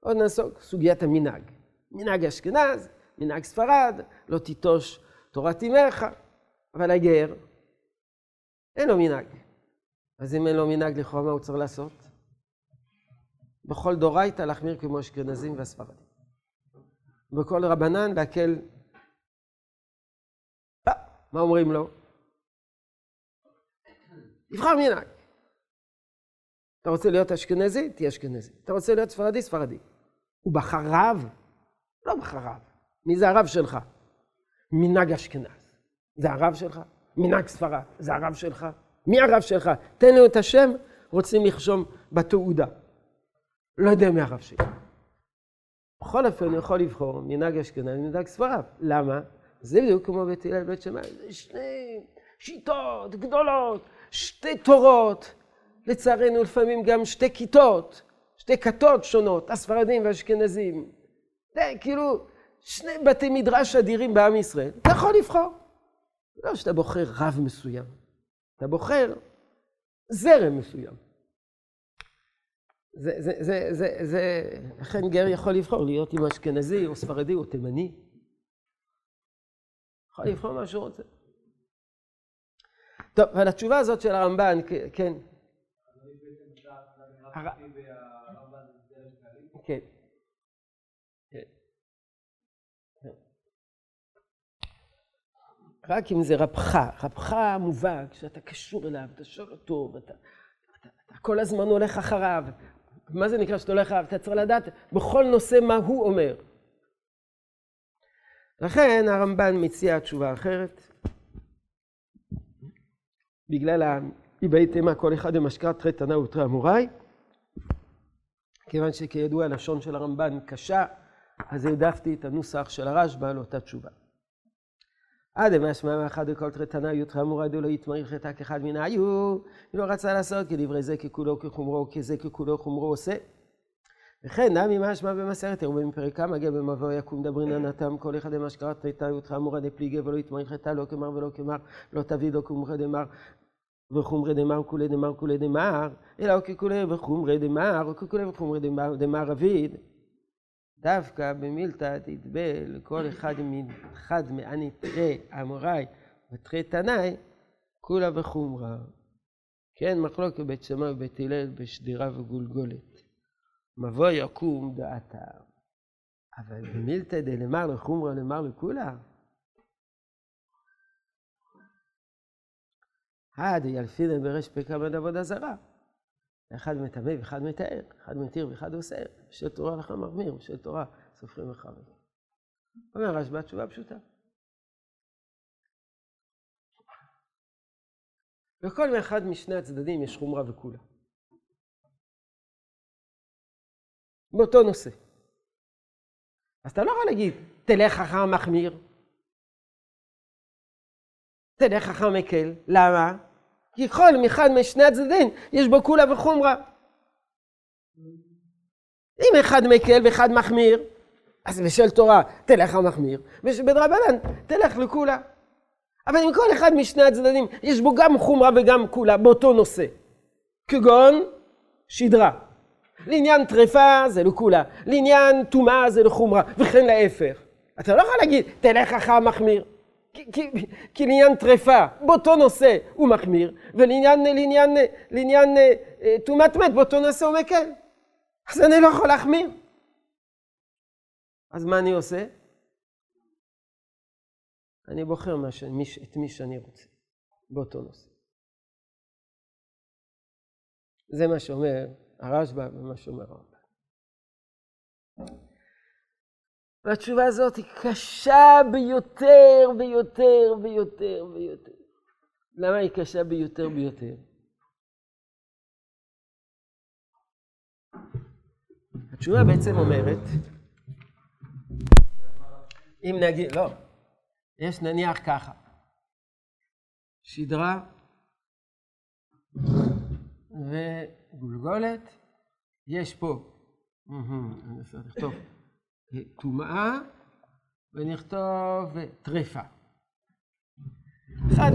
עוד נעסוק, סוגיית המנהג. מנהג אשכנז, מנהג ספרד, לא תיטוש תורת אמך, אבל הגר, אין לו מנהג. אז אם אין לו מנהג לכאורה, מה הוא צריך לעשות? בכל דורייתא להחמיר כמו אשכנזים והספרדים. בכל רבנן להקל... לא, מה אומרים לו? נבחר מנהג. אתה רוצה להיות אשכנזי? תהיה אשכנזי. אתה רוצה להיות ספרדי? ספרדי. הוא בחר רב? לא בחר רב. מי זה הרב שלך? מנהג אשכנז. זה הרב שלך? מנהג ספרד. זה הרב שלך? מי הרב שלך? תן לו את השם, רוצים לרשום בתעודה. לא יודע מי הרב שלי. בכל אופן, הוא יכול לבחור מנהג אשכנז ומנהג ספרד. למה? זה בדיוק כמו בית הלל בית שמאי. זה שני שיטות גדולות, שתי תורות. לצערנו לפעמים גם שתי כיתות, שתי כתות שונות, הספרדים והאשכנזים. זה כאילו שני בתי מדרש אדירים בעם ישראל. אתה יכול לבחור. לא שאתה בוחר רב מסוים, אתה בוחר זרם מסוים. זה, זה, זה, זה, זה, לכן גר יכול לבחור להיות עם אשכנזי או ספרדי או תימני. יכול לבחור מה שהוא רוצה. טוב, אבל התשובה הזאת של הרמב"ן, כן. כן. רק אם זה רבך, רבך מובהק, שאתה קשור אליו, אתה שואל אותו, ואתה אתה, אתה כל הזמן הולך אחריו. מה זה נקרא שאתה הולך אחריו? אתה צריך לדעת בכל נושא מה הוא אומר. לכן הרמב"ן מציע תשובה אחרת. בגלל האיבאי תימה כל אחד במשקרת תרי תנא ותרי אמוראי. כיוון שכידוע הלשון של הרמב"ן קשה, אז העדפתי את הנוסח של הרשב"א לאותה תשובה. עד משמע מאחד וכל תרתנה יותרה אמורה דלא יתמרי חטא כאחד מן היו, היא לא רצה לעשות כדברי זה ככולו כחומרו, כזה ככולו חומרו עושה. וכן נמי משמע במסכת אירובים פרק כמה גב במבוא יקום דברינן נתם כל אחד למה שקראת תרתא יותרה אמורה דפליגי ולא יתמרי חטא לא כמר ולא כמר לא תביא לא כומרי דמר וחומרי דמר כולי דמר כולי דמר אלא ככולי וחומרי דמר או ככולי וחומרי דמר אביד דווקא במילתא תתבל כל אחד מאחד תרי אמוראי ותרי תנאי, כולה וחומרה. כן, מחלוקת בית שמאי ובית הלל בשדירה וגולגולת. מבוא יקום דעתה. אבל במילתא דלמר לחומרה למר לכולה. הא דיילפינן ברש פקמא עבודה זרה. אחד מטמא ואחד מתאר, אחד מתיר ואחד אוסר. בשל תורה לך מחמיר, בשל תורה סופרים לך. אומר רשב"א תשובה פשוטה. בכל אחד משני הצדדים יש חומרה וכולה. באותו נושא. אז אתה לא יכול להגיד, תלך חכם מחמיר, תלך חכם מקל. למה? כי כל אחד משני הצדדים יש בו כולה וחומרה. אם אחד מקל ואחד מחמיר, אז בשל תורה תלך המחמיר, ובדרבנן תלך לכולה. אבל אם כל אחד משני הצדדים יש בו גם חומרה וגם כולה באותו נושא, כגון שדרה. לעניין טרפה זה לכולה, לעניין טומאה זה לחומרה, וכן להפך. אתה לא יכול להגיד, תלך אחר מחמיר. כי לעניין טרפה, באותו נושא הוא מחמיר, ולעניין לעניין, לעניין טומאת מת, באותו נושא הוא מקל. אז אני לא יכול להחמיר. אז מה אני עושה? אני בוחר מה ש... את מי שאני רוצה, באותו נושא. זה מה שאומר הרשב"א ומה שאומר הרמב"ם. והתשובה הזאת היא קשה ביותר ויותר ויותר ויותר. למה היא קשה ביותר ביותר? התשובה בעצם אומרת, אם נגיד, לא, יש נניח ככה, שדרה וגולגולת, יש פה, אני אנסה לכתוב, טומאה ונכתוב טרפה. אחד,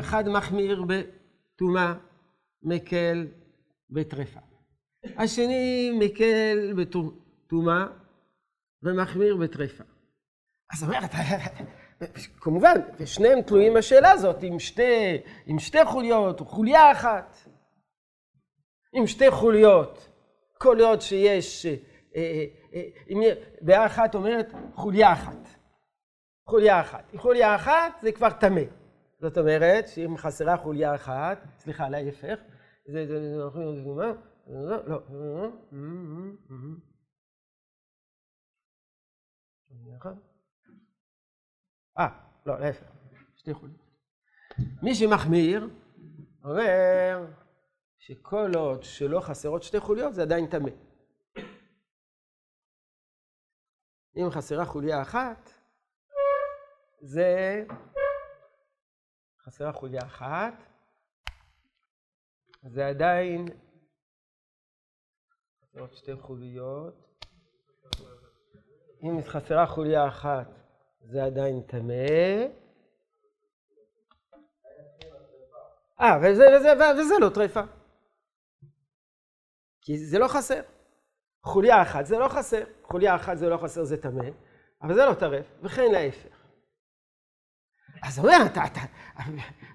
אחד מחמיר בטומאה, מקל בטרפה. השני מקל בטומאה ומחמיר בטרפה. אז אומרת, כמובן, ושניהם תלויים בשאלה הזאת, עם שתי, עם שתי חוליות, או חוליה אחת. עם שתי חוליות, כל עוד שיש, אה, אה, אה, אם דעה אחת אומרת חוליה אחת. חוליה אחת. חוליה אחת זה כבר טמא. זאת אומרת שאם חסרה חוליה אחת, סליחה, להפך, זה, זה, זה, לא, לא. אה, לא, להפך, שתי חוליות. מי שמחמיר אומר שכל עוד שלא חסרות שתי חוליות זה עדיין טמא. אם חסרה חוליה אחת, זה... חסרה חוליה אחת, זה עדיין... חסרות שתי חוליות. אם חסרה חוליה אחת, זה עדיין טמא. אה, וזה, וזה, וזה לא טרפה. כי זה לא חסר. חוליה אחת זה לא חסר, חוליה אחת זה לא חסר, זה טמא, אבל זה לא טרף, וכן להפך. אז הוא אומר, אתה, אתה,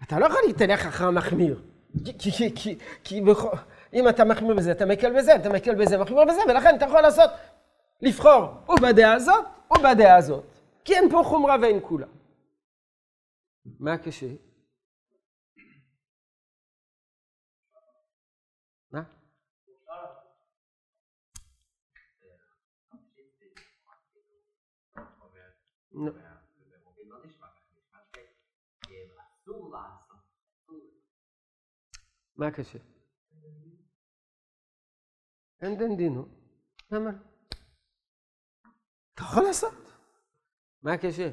אתה לא יכול להתהלך אחר המחמיר. כי, כי, כי, כי בכל, אם אתה מחמיר בזה, אתה מקל בזה, אתה מקל בזה, מחמיר בזה, ולכן אתה יכול לעשות, לבחור או בדעה הזאת או בדעה הזאת. כי אין פה חומרה ואין כולה. מה קשה? מה? לא. מה קשה? אין דין דינו, למה? אתה יכול לעשות. מה קשה?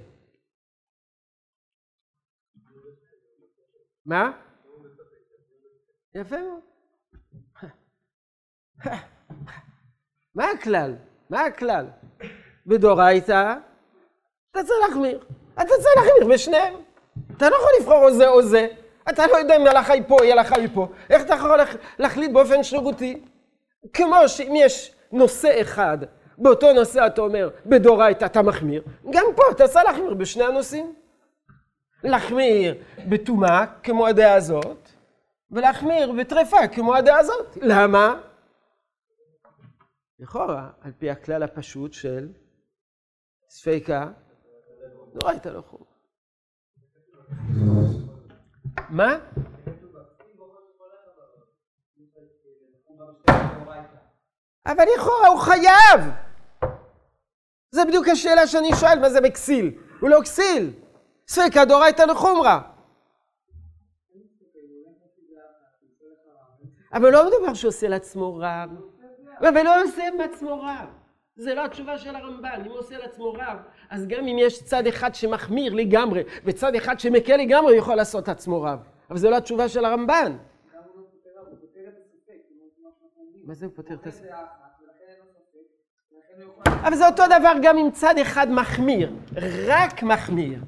מה? יפה מאוד. מה הכלל? מה הכלל? בדורייתא אתה צריך להחמיר. אתה צריך להחמיר בשניהם. אתה לא יכול לבחור או זה או זה. אתה לא יודע אם הלכה היא פה, היא הלכה היא פה. איך אתה יכול להחליט באופן שרירותי? כמו שאם יש נושא אחד, באותו נושא אתה אומר, בדורייתא אתה מחמיר, גם פה אתה צריך להחמיר בשני הנושאים. להחמיר בטומאה, כמו הדעה הזאת, ולהחמיר בטרפה, כמו הדעה הזאת. למה? לכאורה, על פי הכלל הפשוט של ספיקה, לא ראית לו חום. מה? אבל לכאורה הוא חייב! זה בדיוק השאלה שאני שואל, מה זה בכסיל? הוא לא כסיל! ספקא דאורייתא לחומרא. אבל לא מדובר שעושה לעצמו רב, אבל לא עושה מעצמו רב. זה לא התשובה של הרמב"ן, אם הוא עושה לעצמו רב, אז גם אם יש צד אחד שמחמיר לגמרי, וצד אחד שמקל לגמרי, הוא יכול לעשות עצמו רב. אבל זה לא התשובה של הרמב"ן. מה זה הוא פותר את הספק? אבל זה אותו דבר גם אם צד אחד מחמיר, רק מחמיר,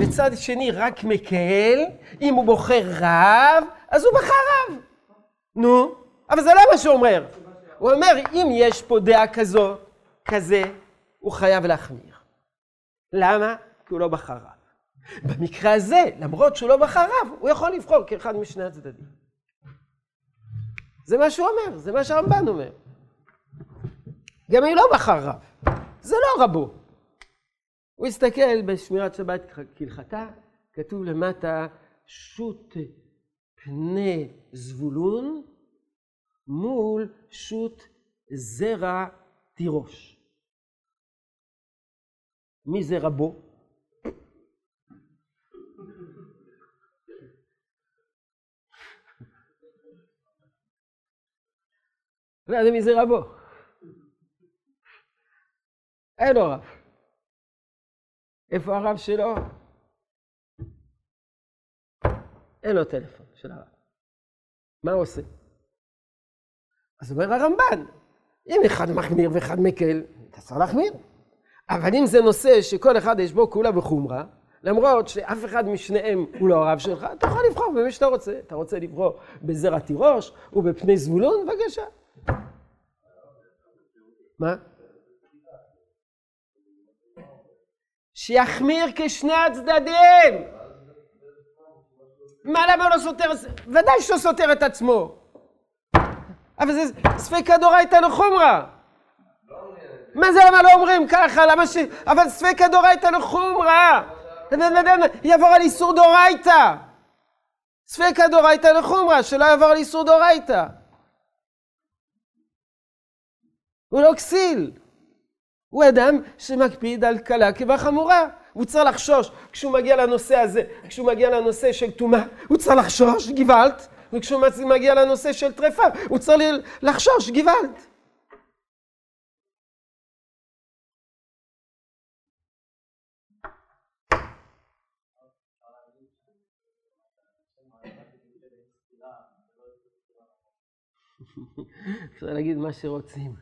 וצד שני רק מקל, אם הוא בוחר רב, אז הוא בחר רב. נו, אבל זה לא מה שהוא אומר. הוא אומר, אם יש פה דעה כזאת, כזה, הוא חייב להחמיר. למה? כי הוא לא בחר רב. במקרה הזה, למרות שהוא לא בחר רב, הוא יכול לבחור כאחד משני הצדדים. זה מה שהוא אומר, זה מה שהרמב"ן אומר. גם אם לא בחר רב, זה לא רבו. הוא הסתכל בשמירת שבת כהלכתה, כתוב למטה, שוט פני זבולון מול שוט זרע תירוש. מי זה רבו? לא יודע מי זה רבו. אין לו רב. איפה הרב שלו? אין לו טלפון של הרב. מה הוא עושה? אז אומר הרמב"ן, אם אחד מחמיר ואחד מקל, אתה צריך להחמיר. אבל אם זה נושא שכל אחד יש בו כולה וחומרה, למרות שאף אחד משניהם הוא לא הרב שלך, אתה יכול לבחור במי שאתה רוצה. אתה רוצה לבחור בזרע תירוש ובפני זבולון, בבקשה. מה? שיחמיר כשני הצדדים. מה למה הוא לא סותר? ודאי שהוא סותר את עצמו. אבל זה ספקא דורייתא לחומרא. מה זה למה לא אומרים ככה? למה ש... אבל ספקא דורייתא לחומרא. יעבור על איסור דורייתא. ספקא דורייתא לחומרא, שלא יעבור על איסור דורייתא. הוא לא כסיל. הוא אדם שמקפיד על קלה כבחמורה. הוא צריך לחשוש כשהוא מגיע לנושא הזה, כשהוא מגיע לנושא של טומאה, הוא צריך לחשוש, גוואלד, וכשהוא מגיע לנושא של טרפה, הוא צריך לחשוש, גוואלד. אפשר להגיד מה שרוצים.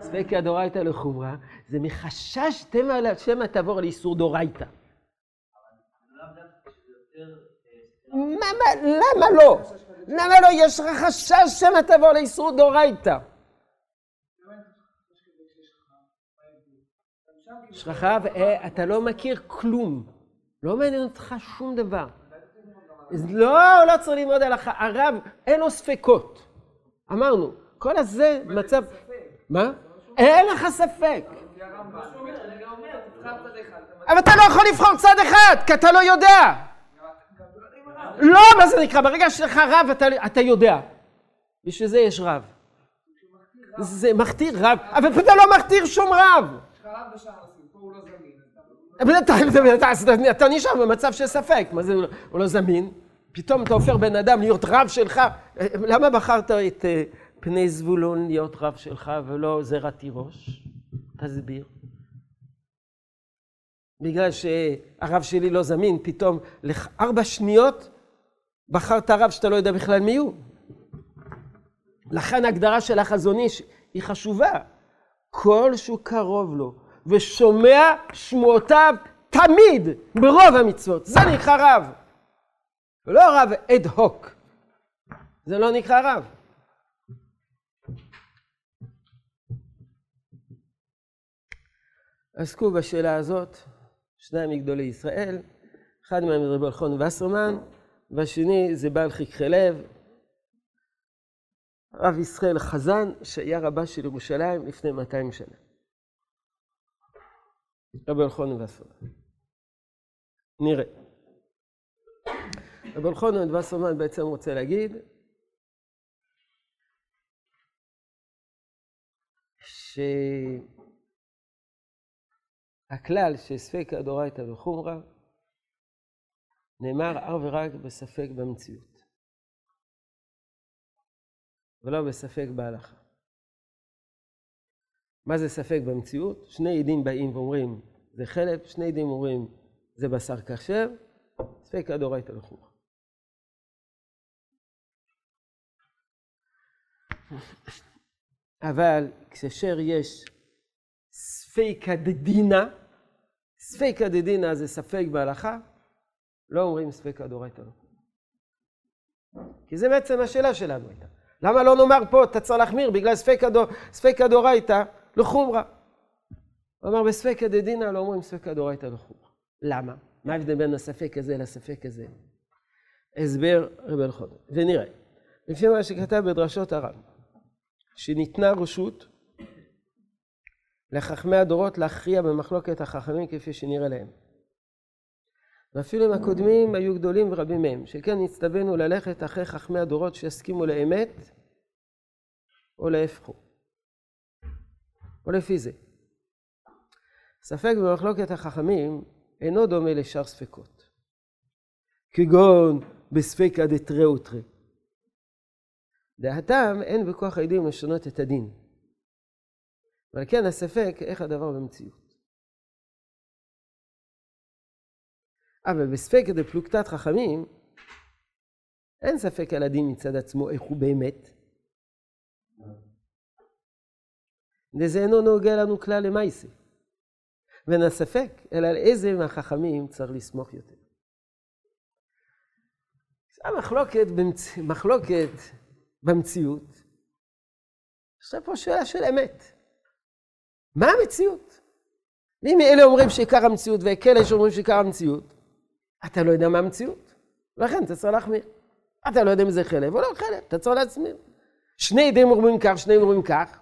ספקי הדורייתא לחומרה, זה מחשש שמא תעבור לאיסור דורייתא. למה לא? למה לא? יש לך חשש שמא תעבור לאיסור דורייתא. יש לך ואתה לא מכיר כלום. לא מעניין אותך שום דבר. לא, לא צריך ללמוד הלכה. הרב, אין לו ספקות. אמרנו, כל הזה מצב... מה? אין לך ספק. אבל אתה לא יכול לבחור צד אחד, כי אתה לא יודע. לא, מה זה נקרא? ברגע שיש לך רב, אתה, אתה יודע. בשביל זה יש רב. זה מכתיר רב, אבל אתה לא מכתיר שום רב. אתה נשאר במצב של ספק, מה זה, הוא לא זמין? פתאום אתה הופך בן אדם להיות רב שלך. למה בחרת את אה, פני זבולון להיות רב שלך ולא זרע תירוש? תסביר. בגלל שהרב שלי לא זמין, פתאום לארבע שניות בחרת רב שאתה לא יודע בכלל מי הוא. לכן ההגדרה של החזון איש היא חשובה. כל שהוא קרוב לו ושומע שמועותיו תמיד ברוב המצוות. זה נקרא רב. לא רב אד הוק. זה לא נקרא רב. עסקו בשאלה הזאת שניים מגדולי ישראל, אחד מהם זה רבי אלחון וסרמן, והשני זה בעל חככי לב, רב ישראל חזן, שהיה רבה של ירושלים לפני 200 שנה. רבי אלחון וסרמן. נראה. רבי אלחון וסרמן בעצם רוצה להגיד ש... הכלל שספקא דורייתא וחומרא נאמר אך ורק בספק במציאות, ולא בספק בהלכה. מה זה ספק במציאות? שני עדים באים ואומרים זה חלב, שני עדים אומרים זה בשר כשר, ספקא דורייתא וחומרא. אבל כאשר יש ספיקא דדינא, ספיקא דדינא זה ספק בהלכה, לא אומרים ספיקא דורייתא לא. כי זה בעצם השאלה שלנו הייתה. למה לא נאמר פה, אתה צריך להחמיר בגלל ספיקא דורייתא לחומרא. הוא אמר בספיקא דדינא לא אומרים ספיקא דורייתא לחומרא. למה? מה ההבדל בין הספק הזה לספק הזה? הסבר רבי אלחון. ונראה, לפי מה שכתב בדרשות הרב, שניתנה רשות לחכמי הדורות להכריע במחלוקת החכמים כפי שנראה להם. ואפילו אם הקודמים היו גדולים ורבים מהם, שכן נצטווינו ללכת אחרי חכמי הדורות שיסכימו לאמת או להפכו. או לפי זה. ספק במחלוקת החכמים אינו דומה לשאר ספקות. כגון בספקא דתרא ותרא. דעתם אין בכוח העדים לשנות את הדין. ועל כן הספק איך הדבר במציאות. אבל בספק דפלוגתת חכמים, אין ספק על הדין מצד עצמו איך הוא באמת. וזה אינו נוגע לנו כלל למעשה. ואין הספק, אלא על איזה מהחכמים צריך לסמוך יותר. המחלוקת. מחלוקת במציאות, עכשיו פה שאלה של אמת. מה המציאות? ואם אלה אומרים שעיקר המציאות וכאלה שאומרים שעיקר המציאות, אתה לא יודע מה המציאות. ולכן אתה צריך להחמיר. אתה לא יודע אם זה חלב או לא חלב, אתה צריך להצמיר. שני עדים אומרים כך, שני אומרים כך.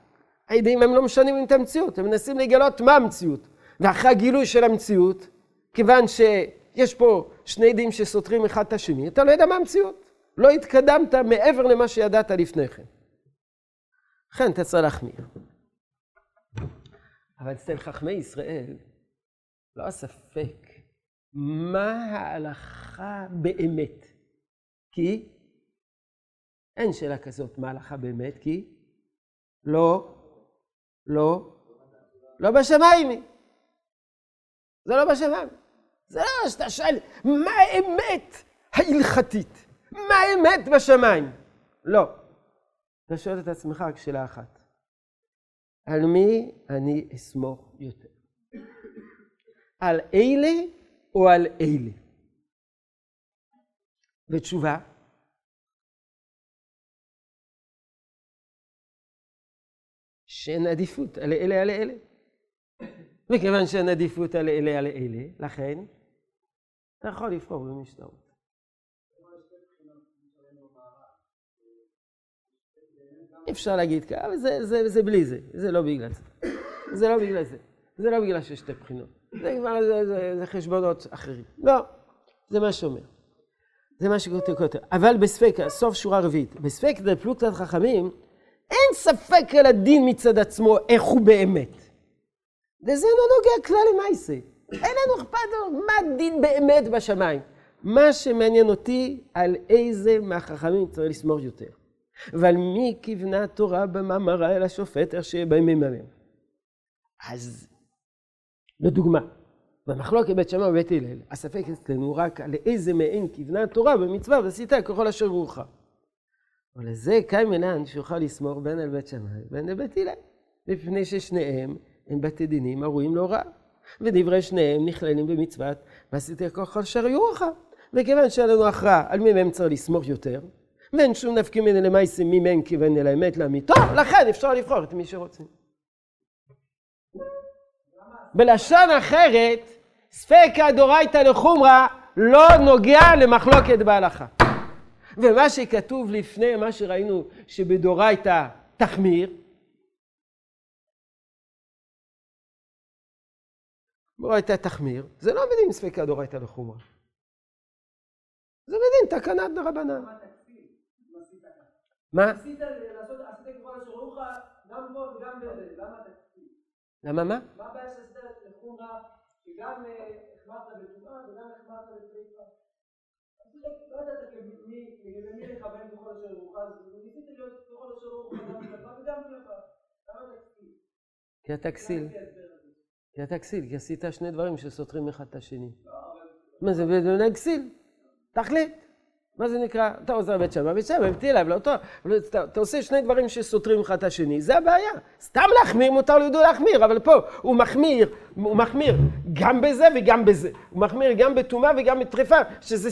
העדים הם לא משנים את המציאות, הם מנסים לגלות מה המציאות. ואחרי הגילוי של המציאות, כיוון שיש פה שני עדים שסותרים אחד את השני, אתה לא יודע מה המציאות. לא התקדמת מעבר למה שידעת לפני כן. לכן אתה צריך להחמיר. אבל אצל חכמי ישראל, לא הספק מה ההלכה באמת. כי אין שאלה כזאת מה ההלכה באמת, כי לא, לא, לא בשמיים. זה לא בשמיים. זה לא שאתה שואל, מה האמת ההלכתית? מה האמת בשמיים? לא. אתה שואל את עצמך רק שאלה אחת. על מי אני אסמוך יותר? על אלה או על אלה? ותשובה, שאין עדיפות על אלה על אלה. וכיוון שאין עדיפות על אלה על אלה, לכן אתה יכול לבחור במי שאתה רוצה. אפשר להגיד ככה, אבל זה, זה, זה בלי זה, זה לא בגלל זה. זה לא בגלל זה. זה לא בגלל שיש שתי בחינות. זה כבר, זה, זה, זה חשבונות אחרים. לא, זה מה שאומר. זה מה שכותב כותב. אבל בספק, סוף שורה רביעית, בספק דפלוגתת חכמים, אין ספק על הדין מצד עצמו איך הוא באמת. וזה לא נוגע כלל למעשה. אין לנו אכפת מה הדין באמת בשמיים. מה שמעניין אותי, על איזה מהחכמים צריך לסמור יותר. ועל מי כיוונה התורה במאמרה אל השופט אשר בהם מממן. אז, לדוגמה, במחלוקת בית שמאי ובית הלל, הספק אצלנו רק על איזה מעין כיוונה התורה במצווה ועשית ככל אשר רוחה. אבל לזה קיים אינן שיוכל לסמור בין אל בית שמאי ובין אל בית הלל, מפני ששניהם הם בתי דינים הראויים להוראה. ודברי שניהם נכללים במצוות ועשית ככל אשר יורך. וכיוון שהיה לנו הכרעה על מי מהם צריך לסמוך יותר, ואין שום נפקא מיני למעשה מי מהם כיוון אל האמת לאמיתו, לכן אפשר לבחור את מי שרוצים. בלשון אחרת, ספקא דורייתא לחומרא לא נוגע למחלוקת בהלכה. ומה שכתוב לפני, מה שראינו שבדורייתא תחמיר, דורייתא תחמיר, זה לא מדין ספקא דורייתא לחומרא. זה מדין תקנת דרבנן. מה? עשית לעשות, עשית ככל אשר רוח גם פה וגם בזה, למה מה? מה הבעיה שעשית לחומרה שגם החמרת בטומאה וגם החמרת בצריפה? לא ידעת למי לכוון ככל אשר רוח, אז ניסיתי להיות אשר גם כלפיו וגם כלפיו. למה תקציב? כי התכסיל. כי התכסיל, כי עשית שני דברים שסותרים אחד את השני. מה זה בדיוני כסיל? תחליט. מה זה נקרא? אתה עוזר בית שמאי, בית שמאי, תהיה לב לאותו, אתה עושה שני דברים שסותרים אחד את השני, זה הבעיה. סתם להחמיר, מותר לידו להחמיר, אבל פה הוא מחמיר, הוא מחמיר גם בזה וגם בזה. הוא מחמיר גם בטומאה וגם בטריפה, שזה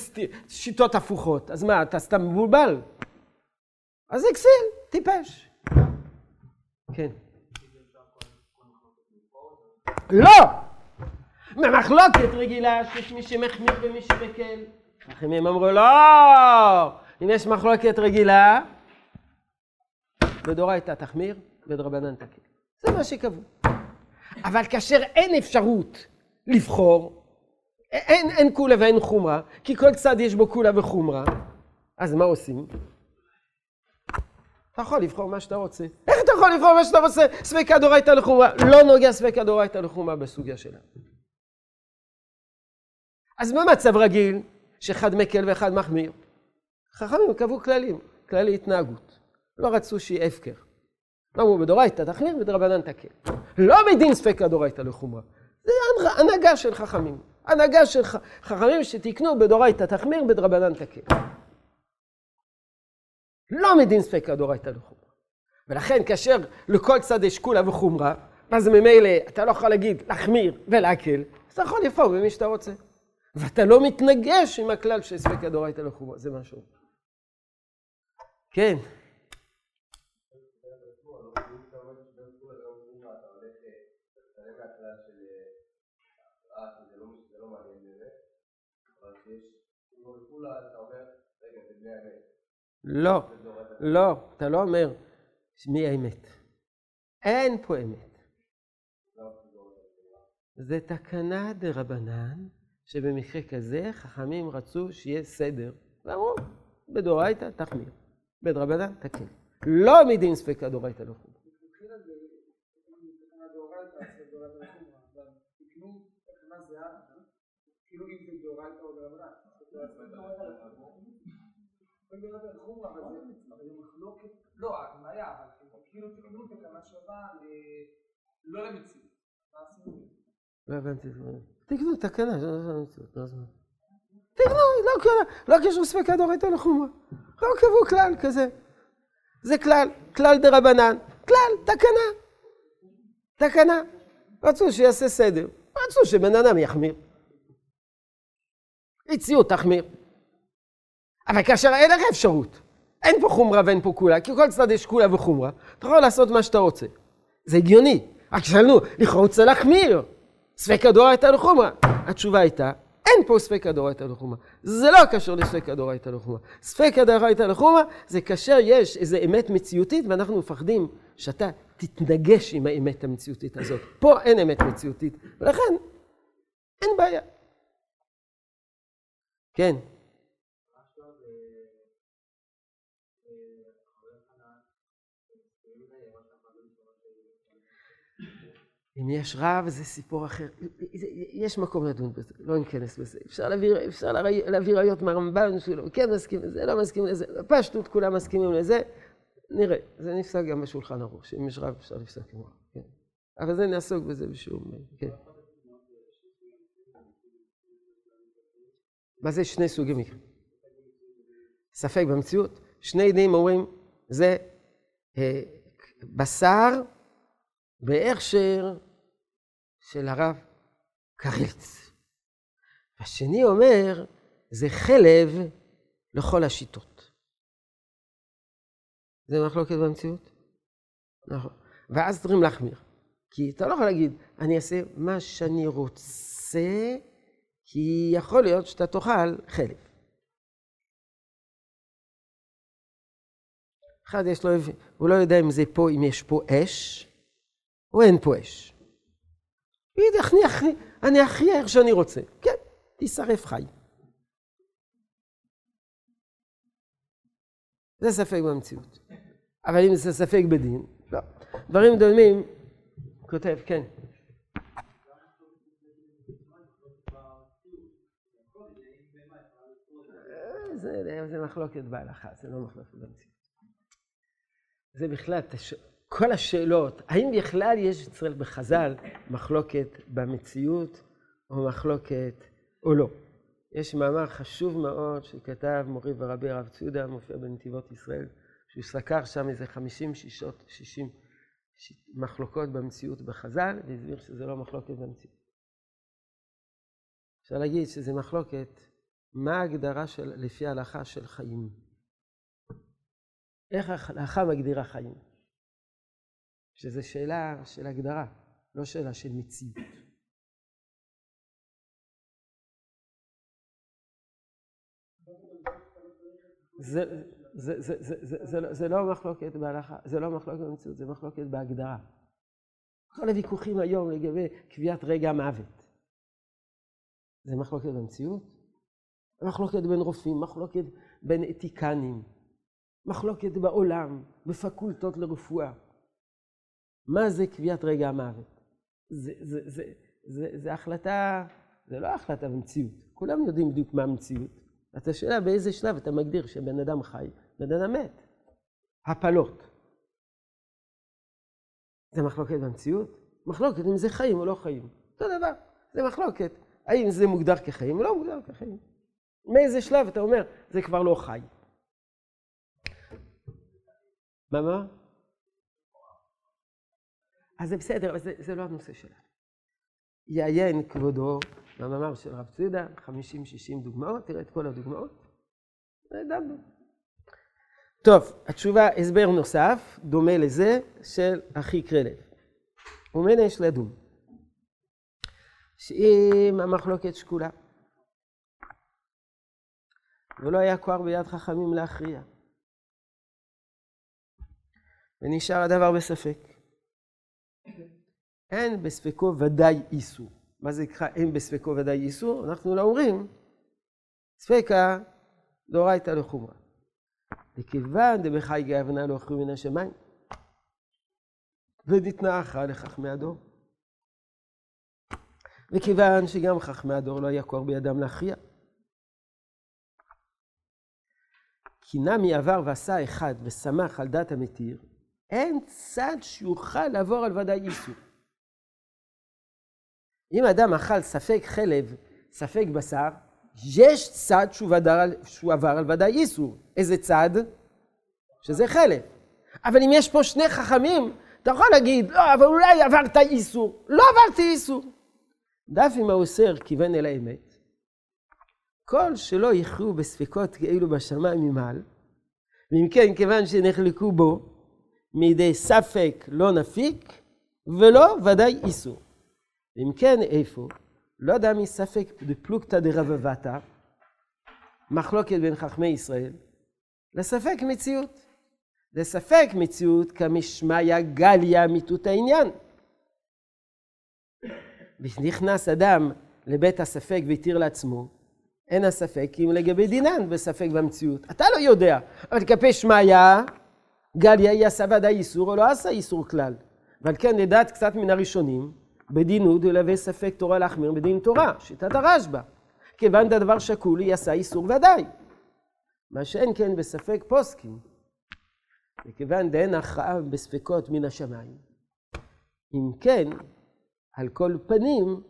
שיטות הפוכות. אז מה, אתה סתם מבולבל? אז זה כסיל, טיפש. כן. לא! ממחלוקת רגילה שיש מי שמחמיר ומי שמקל. חכמים אמרו לא, אם יש מחלוקת רגילה, בדורייתא תחמיר, בדרבנן תקל. זה מה שקבעו. אבל כאשר אין אפשרות לבחור, אין, אין קולה ואין חומרה, כי כל צד יש בו קולה וחומרה, אז מה עושים? אתה יכול לבחור מה שאתה רוצה. איך אתה יכול לבחור מה שאתה רוצה? ספקא דורייתא לחומרה. לא נוגע ספקא דורייתא לחומרה בסוגיה שלה. אז במצב רגיל, שאחד מקל ואחד מחמיר. חכמים קבעו כללים, כללי התנהגות. לא רצו שיהיה הפקר. אמרו בדורייתא תחמיר, בדרבנן תקל. לא מדין ספקא דורייתא לחומרה. זה הנהגה של חכמים. הנהגה של חכמים שתיקנו בדורייתא תחמיר, בדרבנן תקל. לא מדין ספקא דאורייתא לחומרא. ולכן כאשר לכל צד יש כולה וחומרה, אז ממילא אתה לא יכול להגיד להחמיר ולהקל, אז אתה יכול לבחור במי שאתה רוצה. ואתה לא מתנגש עם הכלל של ספקא דאורייתא לחומרא, זה משהו. כן. לא, לא, אתה לא אומר מי האמת. אין פה אמת. זה תקנה דה רבנן, שבמקרה כזה חכמים רצו שיהיה סדר. ואמרו, בדורייתא תחמיר, בדרבנן תקל. לא מדין ספקא דורייתא לא חומר. לא, הבעיה, אבל כאילו תקנו תקנה שווה לא למציאות. לא הבנתי את זה. תקנו תקנה, לא למציאות, נו אז מה? תקנו, לא קשור ספקא דאורייתא לחומרה. לא קבעו כלל כזה. זה כלל, כלל דה רבנן. כלל, תקנה. תקנה. רצו שיעשה סדר. רצו שבן אדם יחמיר. הציעו תחמיר. אבל כאשר אין לך אפשרות, אין פה חומרה ואין פה כולה, כי כל צד יש כולה וחומרה, אתה יכול לעשות מה שאתה רוצה. זה הגיוני. רק שאלנו, לכאורה רוצה להחמיר. ספקא דאורייתא לחומרה. התשובה הייתה, אין פה ספקא דאורייתא לחומרה. זה לא קשור לספקא דאורייתא לחומרה. ספקא דאורייתא לחומרה זה כאשר יש איזו אמת מציאותית ואנחנו מפחדים שאתה תתנגש עם האמת המציאותית הזאת. פה אין אמת מציאותית, ולכן אין בעיה. כן. אם יש רב זה סיפור אחר, יש מקום לדון בזה, לא ניכנס בזה. אפשר להביא, אפשר להביא ראיות מהרמב"ן שלו, כן מסכים לזה, לא מסכים לזה, בפשטות כולם מסכימים לזה, נראה, זה נפסק גם בשולחן ערוך, שאם יש רב אפשר לפסק עם רב, כן. אבל זה נעסוק בזה בשום, כן. מה זה שני סוגי מקרים? ספק במציאות, שני דין אומרים, זה אה, בשר בהכשר של הרב קריץ. השני אומר, זה חלב לכל השיטות. זה מחלוקת במציאות? נכון. ואז צריכים להחמיר. כי אתה לא יכול להגיד, אני אעשה מה שאני רוצה, כי יכול להיות שאתה תאכל חלב. אחד יש לו, הוא לא יודע אם זה פה, אם יש פה אש, אין פה אש. אני אחיה, אני אחיה איך שאני רוצה. כן, תישרף חי. זה ספק במציאות. אבל אם זה ספק בדין, לא. דברים דומים, כותב, כן. זה, זה מחלוקת בהלכה, זה לא מחלוקת במציאות. זה בכלל, כל השאלות, האם בכלל יש אצל בחז"ל מחלוקת במציאות או מחלוקת או לא. יש מאמר חשוב מאוד שכתב מורי ורבי הרב ציודה, מופיע בנתיבות ישראל, שהוא סקר שם איזה חמישים שישות, שישים מחלוקות במציאות בחז"ל, והסביר שזה לא מחלוקת במציאות. אפשר להגיד שזה מחלוקת, מה ההגדרה של, לפי ההלכה של חיים? איך ההלכה מגדירה חיים? שזו שאלה של הגדרה, לא שאלה של מציאות. לא זה לא מחלוקת במציאות, זה מחלוקת בהגדרה. כל הוויכוחים היום לגבי קביעת רגע המוות. זה מחלוקת במציאות? מחלוקת בין רופאים, מחלוקת בין אתיקנים, מחלוקת בעולם, בפקולטות לרפואה. מה זה קביעת רגע המוות? זה, זה, זה, זה, זה החלטה, זה לא החלטה במציאות. כולם יודעים בדיוק מה המציאות. את השאלה באיזה שלב אתה מגדיר שבן אדם חי, בן אדם מת. הפלות. זה מחלוקת במציאות? מחלוקת אם זה חיים או לא חיים. אותו דבר, זה מחלוקת. האם זה מוגדר כחיים או לא מוגדר כחיים. מאיזה שלב אתה אומר, זה כבר לא חי. מה, מה? אז זה בסדר, אבל זה, זה לא הנושא שלנו. יעיין כבודו במאמר של רב צודה, 50-60 דוגמאות, תראה את כל הדוגמאות. דנו. טוב, התשובה, הסבר נוסף, דומה לזה, של אחי קרלב. ומנה יש לדון. שאם המחלוקת שקולה, ולא היה כוח ביד חכמים להכריע, ונשאר הדבר בספק. אין בספקו ודאי איסור. מה זה נקרא אין בספקו ודאי איסור? אנחנו לא אומרים, ספקה דאורייתא לחומרא. וכיוון דבחי גאבנה לא אוכלו מן השמיים, ודתנה הכרעה לחכמי הדור. וכיוון שגם חכמי הדור לא היה כוח בידם להכריע. כי נמי עבר ועשה אחד ושמח על דת המתיר, אין צד שיוכל לעבור על ודאי איסור. אם אדם אכל ספק חלב, ספק בשר, יש צד שהוא, על, שהוא עבר על ודאי איסור. איזה צד? שזה חלב. אבל אם יש פה שני חכמים, אתה יכול להגיד, לא, אבל אולי עברת איסור. לא עברתי איסור. דף אם האוסר כיוון אל האמת, כל שלא יכריעו בספקות כאלו בשמיים ממעל, ואם כן, כיוון שנחלקו בו, מידי ספק לא נפיק, ולא ודאי איסור. ואם כן, איפה? לא יודע מי ספק דפלוגתא דרבבתא, מחלוקת בין חכמי ישראל, לספק מציאות. לספק מציאות כמשמיא גליה מיתות העניין. ונכנס אדם לבית הספק והתיר לעצמו, אין הספק אם לגבי דינן בספק במציאות. אתה לא יודע, אבל כלפי שמיא, גליה עשה ודאי איסור או לא עשה איסור כלל. ועל כן לדעת קצת מן הראשונים, בדין הוא דלווה ספק תורה להחמיר בדין תורה, שיטת הרשב"א. כיוון דדבר שקול היא עשה איסור ודאי. מה שאין כן בספק פוסקים. וכיוון דאין הכרעה בספקות מן השמיים. אם כן, על כל פנים,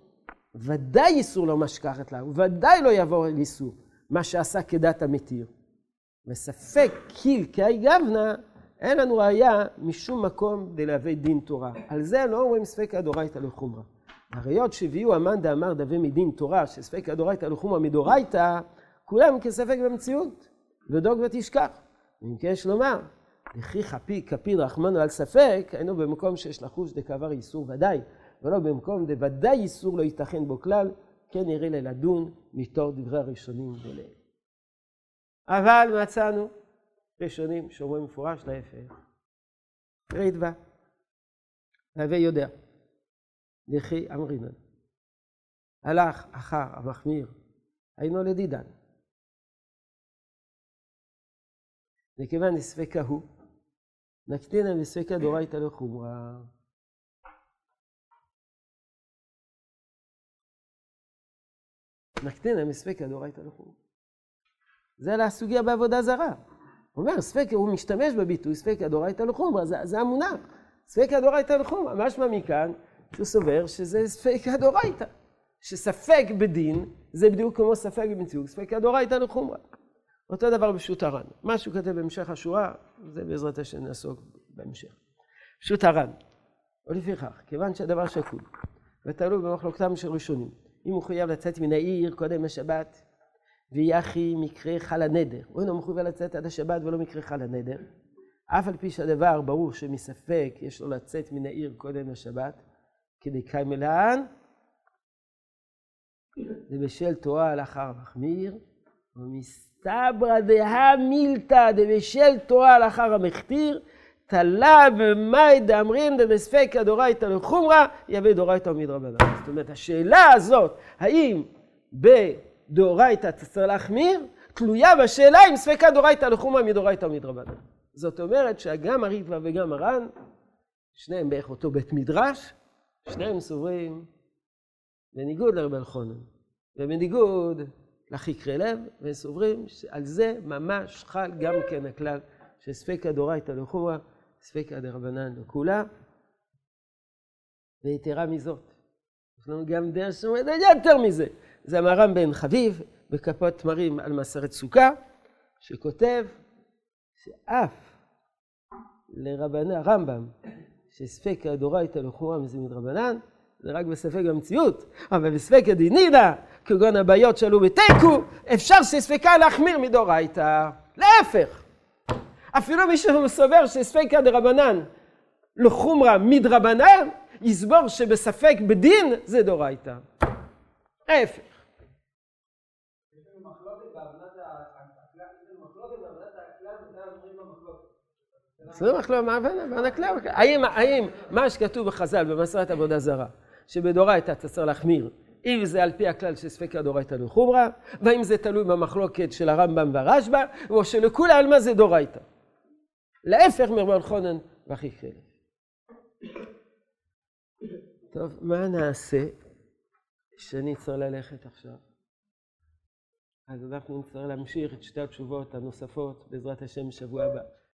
ודאי איסור לא משכחת לה, וודאי לא יעבור על איסור, מה שעשה כדת המתיר. וספק קיל כאי גבנה, אין לנו ראיה משום מקום דלהווה דין תורה. על זה לא אומרים ספקא דורייתא לחומרא. הראיות שהביאו המאן דאמר דווה מדין תורה, שספקא דורייתא לחומרא מדורייתא, כולם כספק במציאות, ודוג ותשכח. ואם כן יש לומר, לכי חפי כפי רחמנו על ספק, היינו במקום שיש לחוש דקבר איסור ודאי, ולא במקום דוודאי איסור לא ייתכן בו כלל, כן יראה לדון מתור דברי הראשונים דלעיל. אבל מצאנו ראשונים שאומרים מפורש להפך. רידבה, להווה יודע, לכי אמרינן. הלך אחר המחמיר, היינו לדידן. וכיוון דספקה הוא, נקטינא בספקא דורייתא לחומרא. נקטינא מספקא דורייתא לחומרא. זה על הסוגיה בעבודה זרה. הוא אומר, ספקא, הוא משתמש בביטוי ספקא דורייתא לחומרא, זה, זה המונח. ספקא דורייתא לחומרא. משמע מכאן שהוא סובר שזה ספקא דורייתא. שספק בדין זה בדיוק כמו ספק במציאות, ספקא דורייתא לחומרא. אותו דבר בפשוט הר"ן. מה שהוא כותב בהמשך השורה, זה בעזרת השם נעסוק בהמשך. פשוט הר"ן. ולפיכך, כיוון שהדבר שקול ותלוי במחלוקתם של ראשונים, אם הוא חייב לצאת מן העיר קודם השבת, ויחי מקרה חל הנדר, הוא אינו מחויב לצאת עד השבת ולא מקרה חל הנדר, אף על פי שהדבר ברור שמספק יש לו לצאת מן העיר קודם השבת, כדי קיימא לאן, ובשל תורה לאחר המחמיר, ומסתברא דהא מילתא דבשל תורה לאחר המכתיר, תלה במאי דאמרין דבספקא דורייתא לחומרא, יבא דורייתא ומדרבנן. זאת אומרת, השאלה הזאת, האם בדאורייתא צריך להחמיר, תלויה בשאלה אם ספקא דורייתא לחומרא מדורייתא ומדרבנן. זאת אומרת שגם הריטב"א וגם הר"ן, שניהם בערך אותו בית מדרש, שניהם סוברים בניגוד לרבי אלחונן, ובניגוד לחקרי לב, והם סוברים שעל זה ממש חל גם כן הכלל שספקא דורייתא לחומרא, ספקא דרבנן לכולה. ויתרה מזאת, יש לנו גם דרך שאומרת יותר מזה. זה המהר"ם בן חביב בכפות תמרים על מסרת סוכה, שכותב שאף לרבני הרמב"ם, שספק הדורייתא לחומרה מזה מדרבנן, זה רק בספק המציאות, אבל בספק הדינינא, כגון הבעיות שעלו בתיקו, אפשר שספקה להחמיר מדורייתא. להפך, אפילו מי שסובר שספקא דרבנן לחומרה מדרבנן, יסבור שבספק בדין זה דורייתא. ההפך. יש לנו מחלוקת בהבנת הכלל, יש לנו מחלוקת בהבנת הכלל, מתי אומרים במחלוקת. זה מחלוקת, מה הבנת הכלל? האם, האם מה שכתוב בחז"ל במסרת עבודה זרה, שבדורייתא אתה צריך להחמיר, אם זה על פי הכלל של ספקא דורייתא לחומרא, והאם זה תלוי במחלוקת של הרמב"ם והרשב"א, או שלכולי עלמא זה דורייתא. להפך מרבן חונן והחיכלת. טוב, מה נעשה שאני צריך ללכת עכשיו? אז אנחנו נצטרך להמשיך את שתי התשובות הנוספות בעזרת השם בשבוע הבא.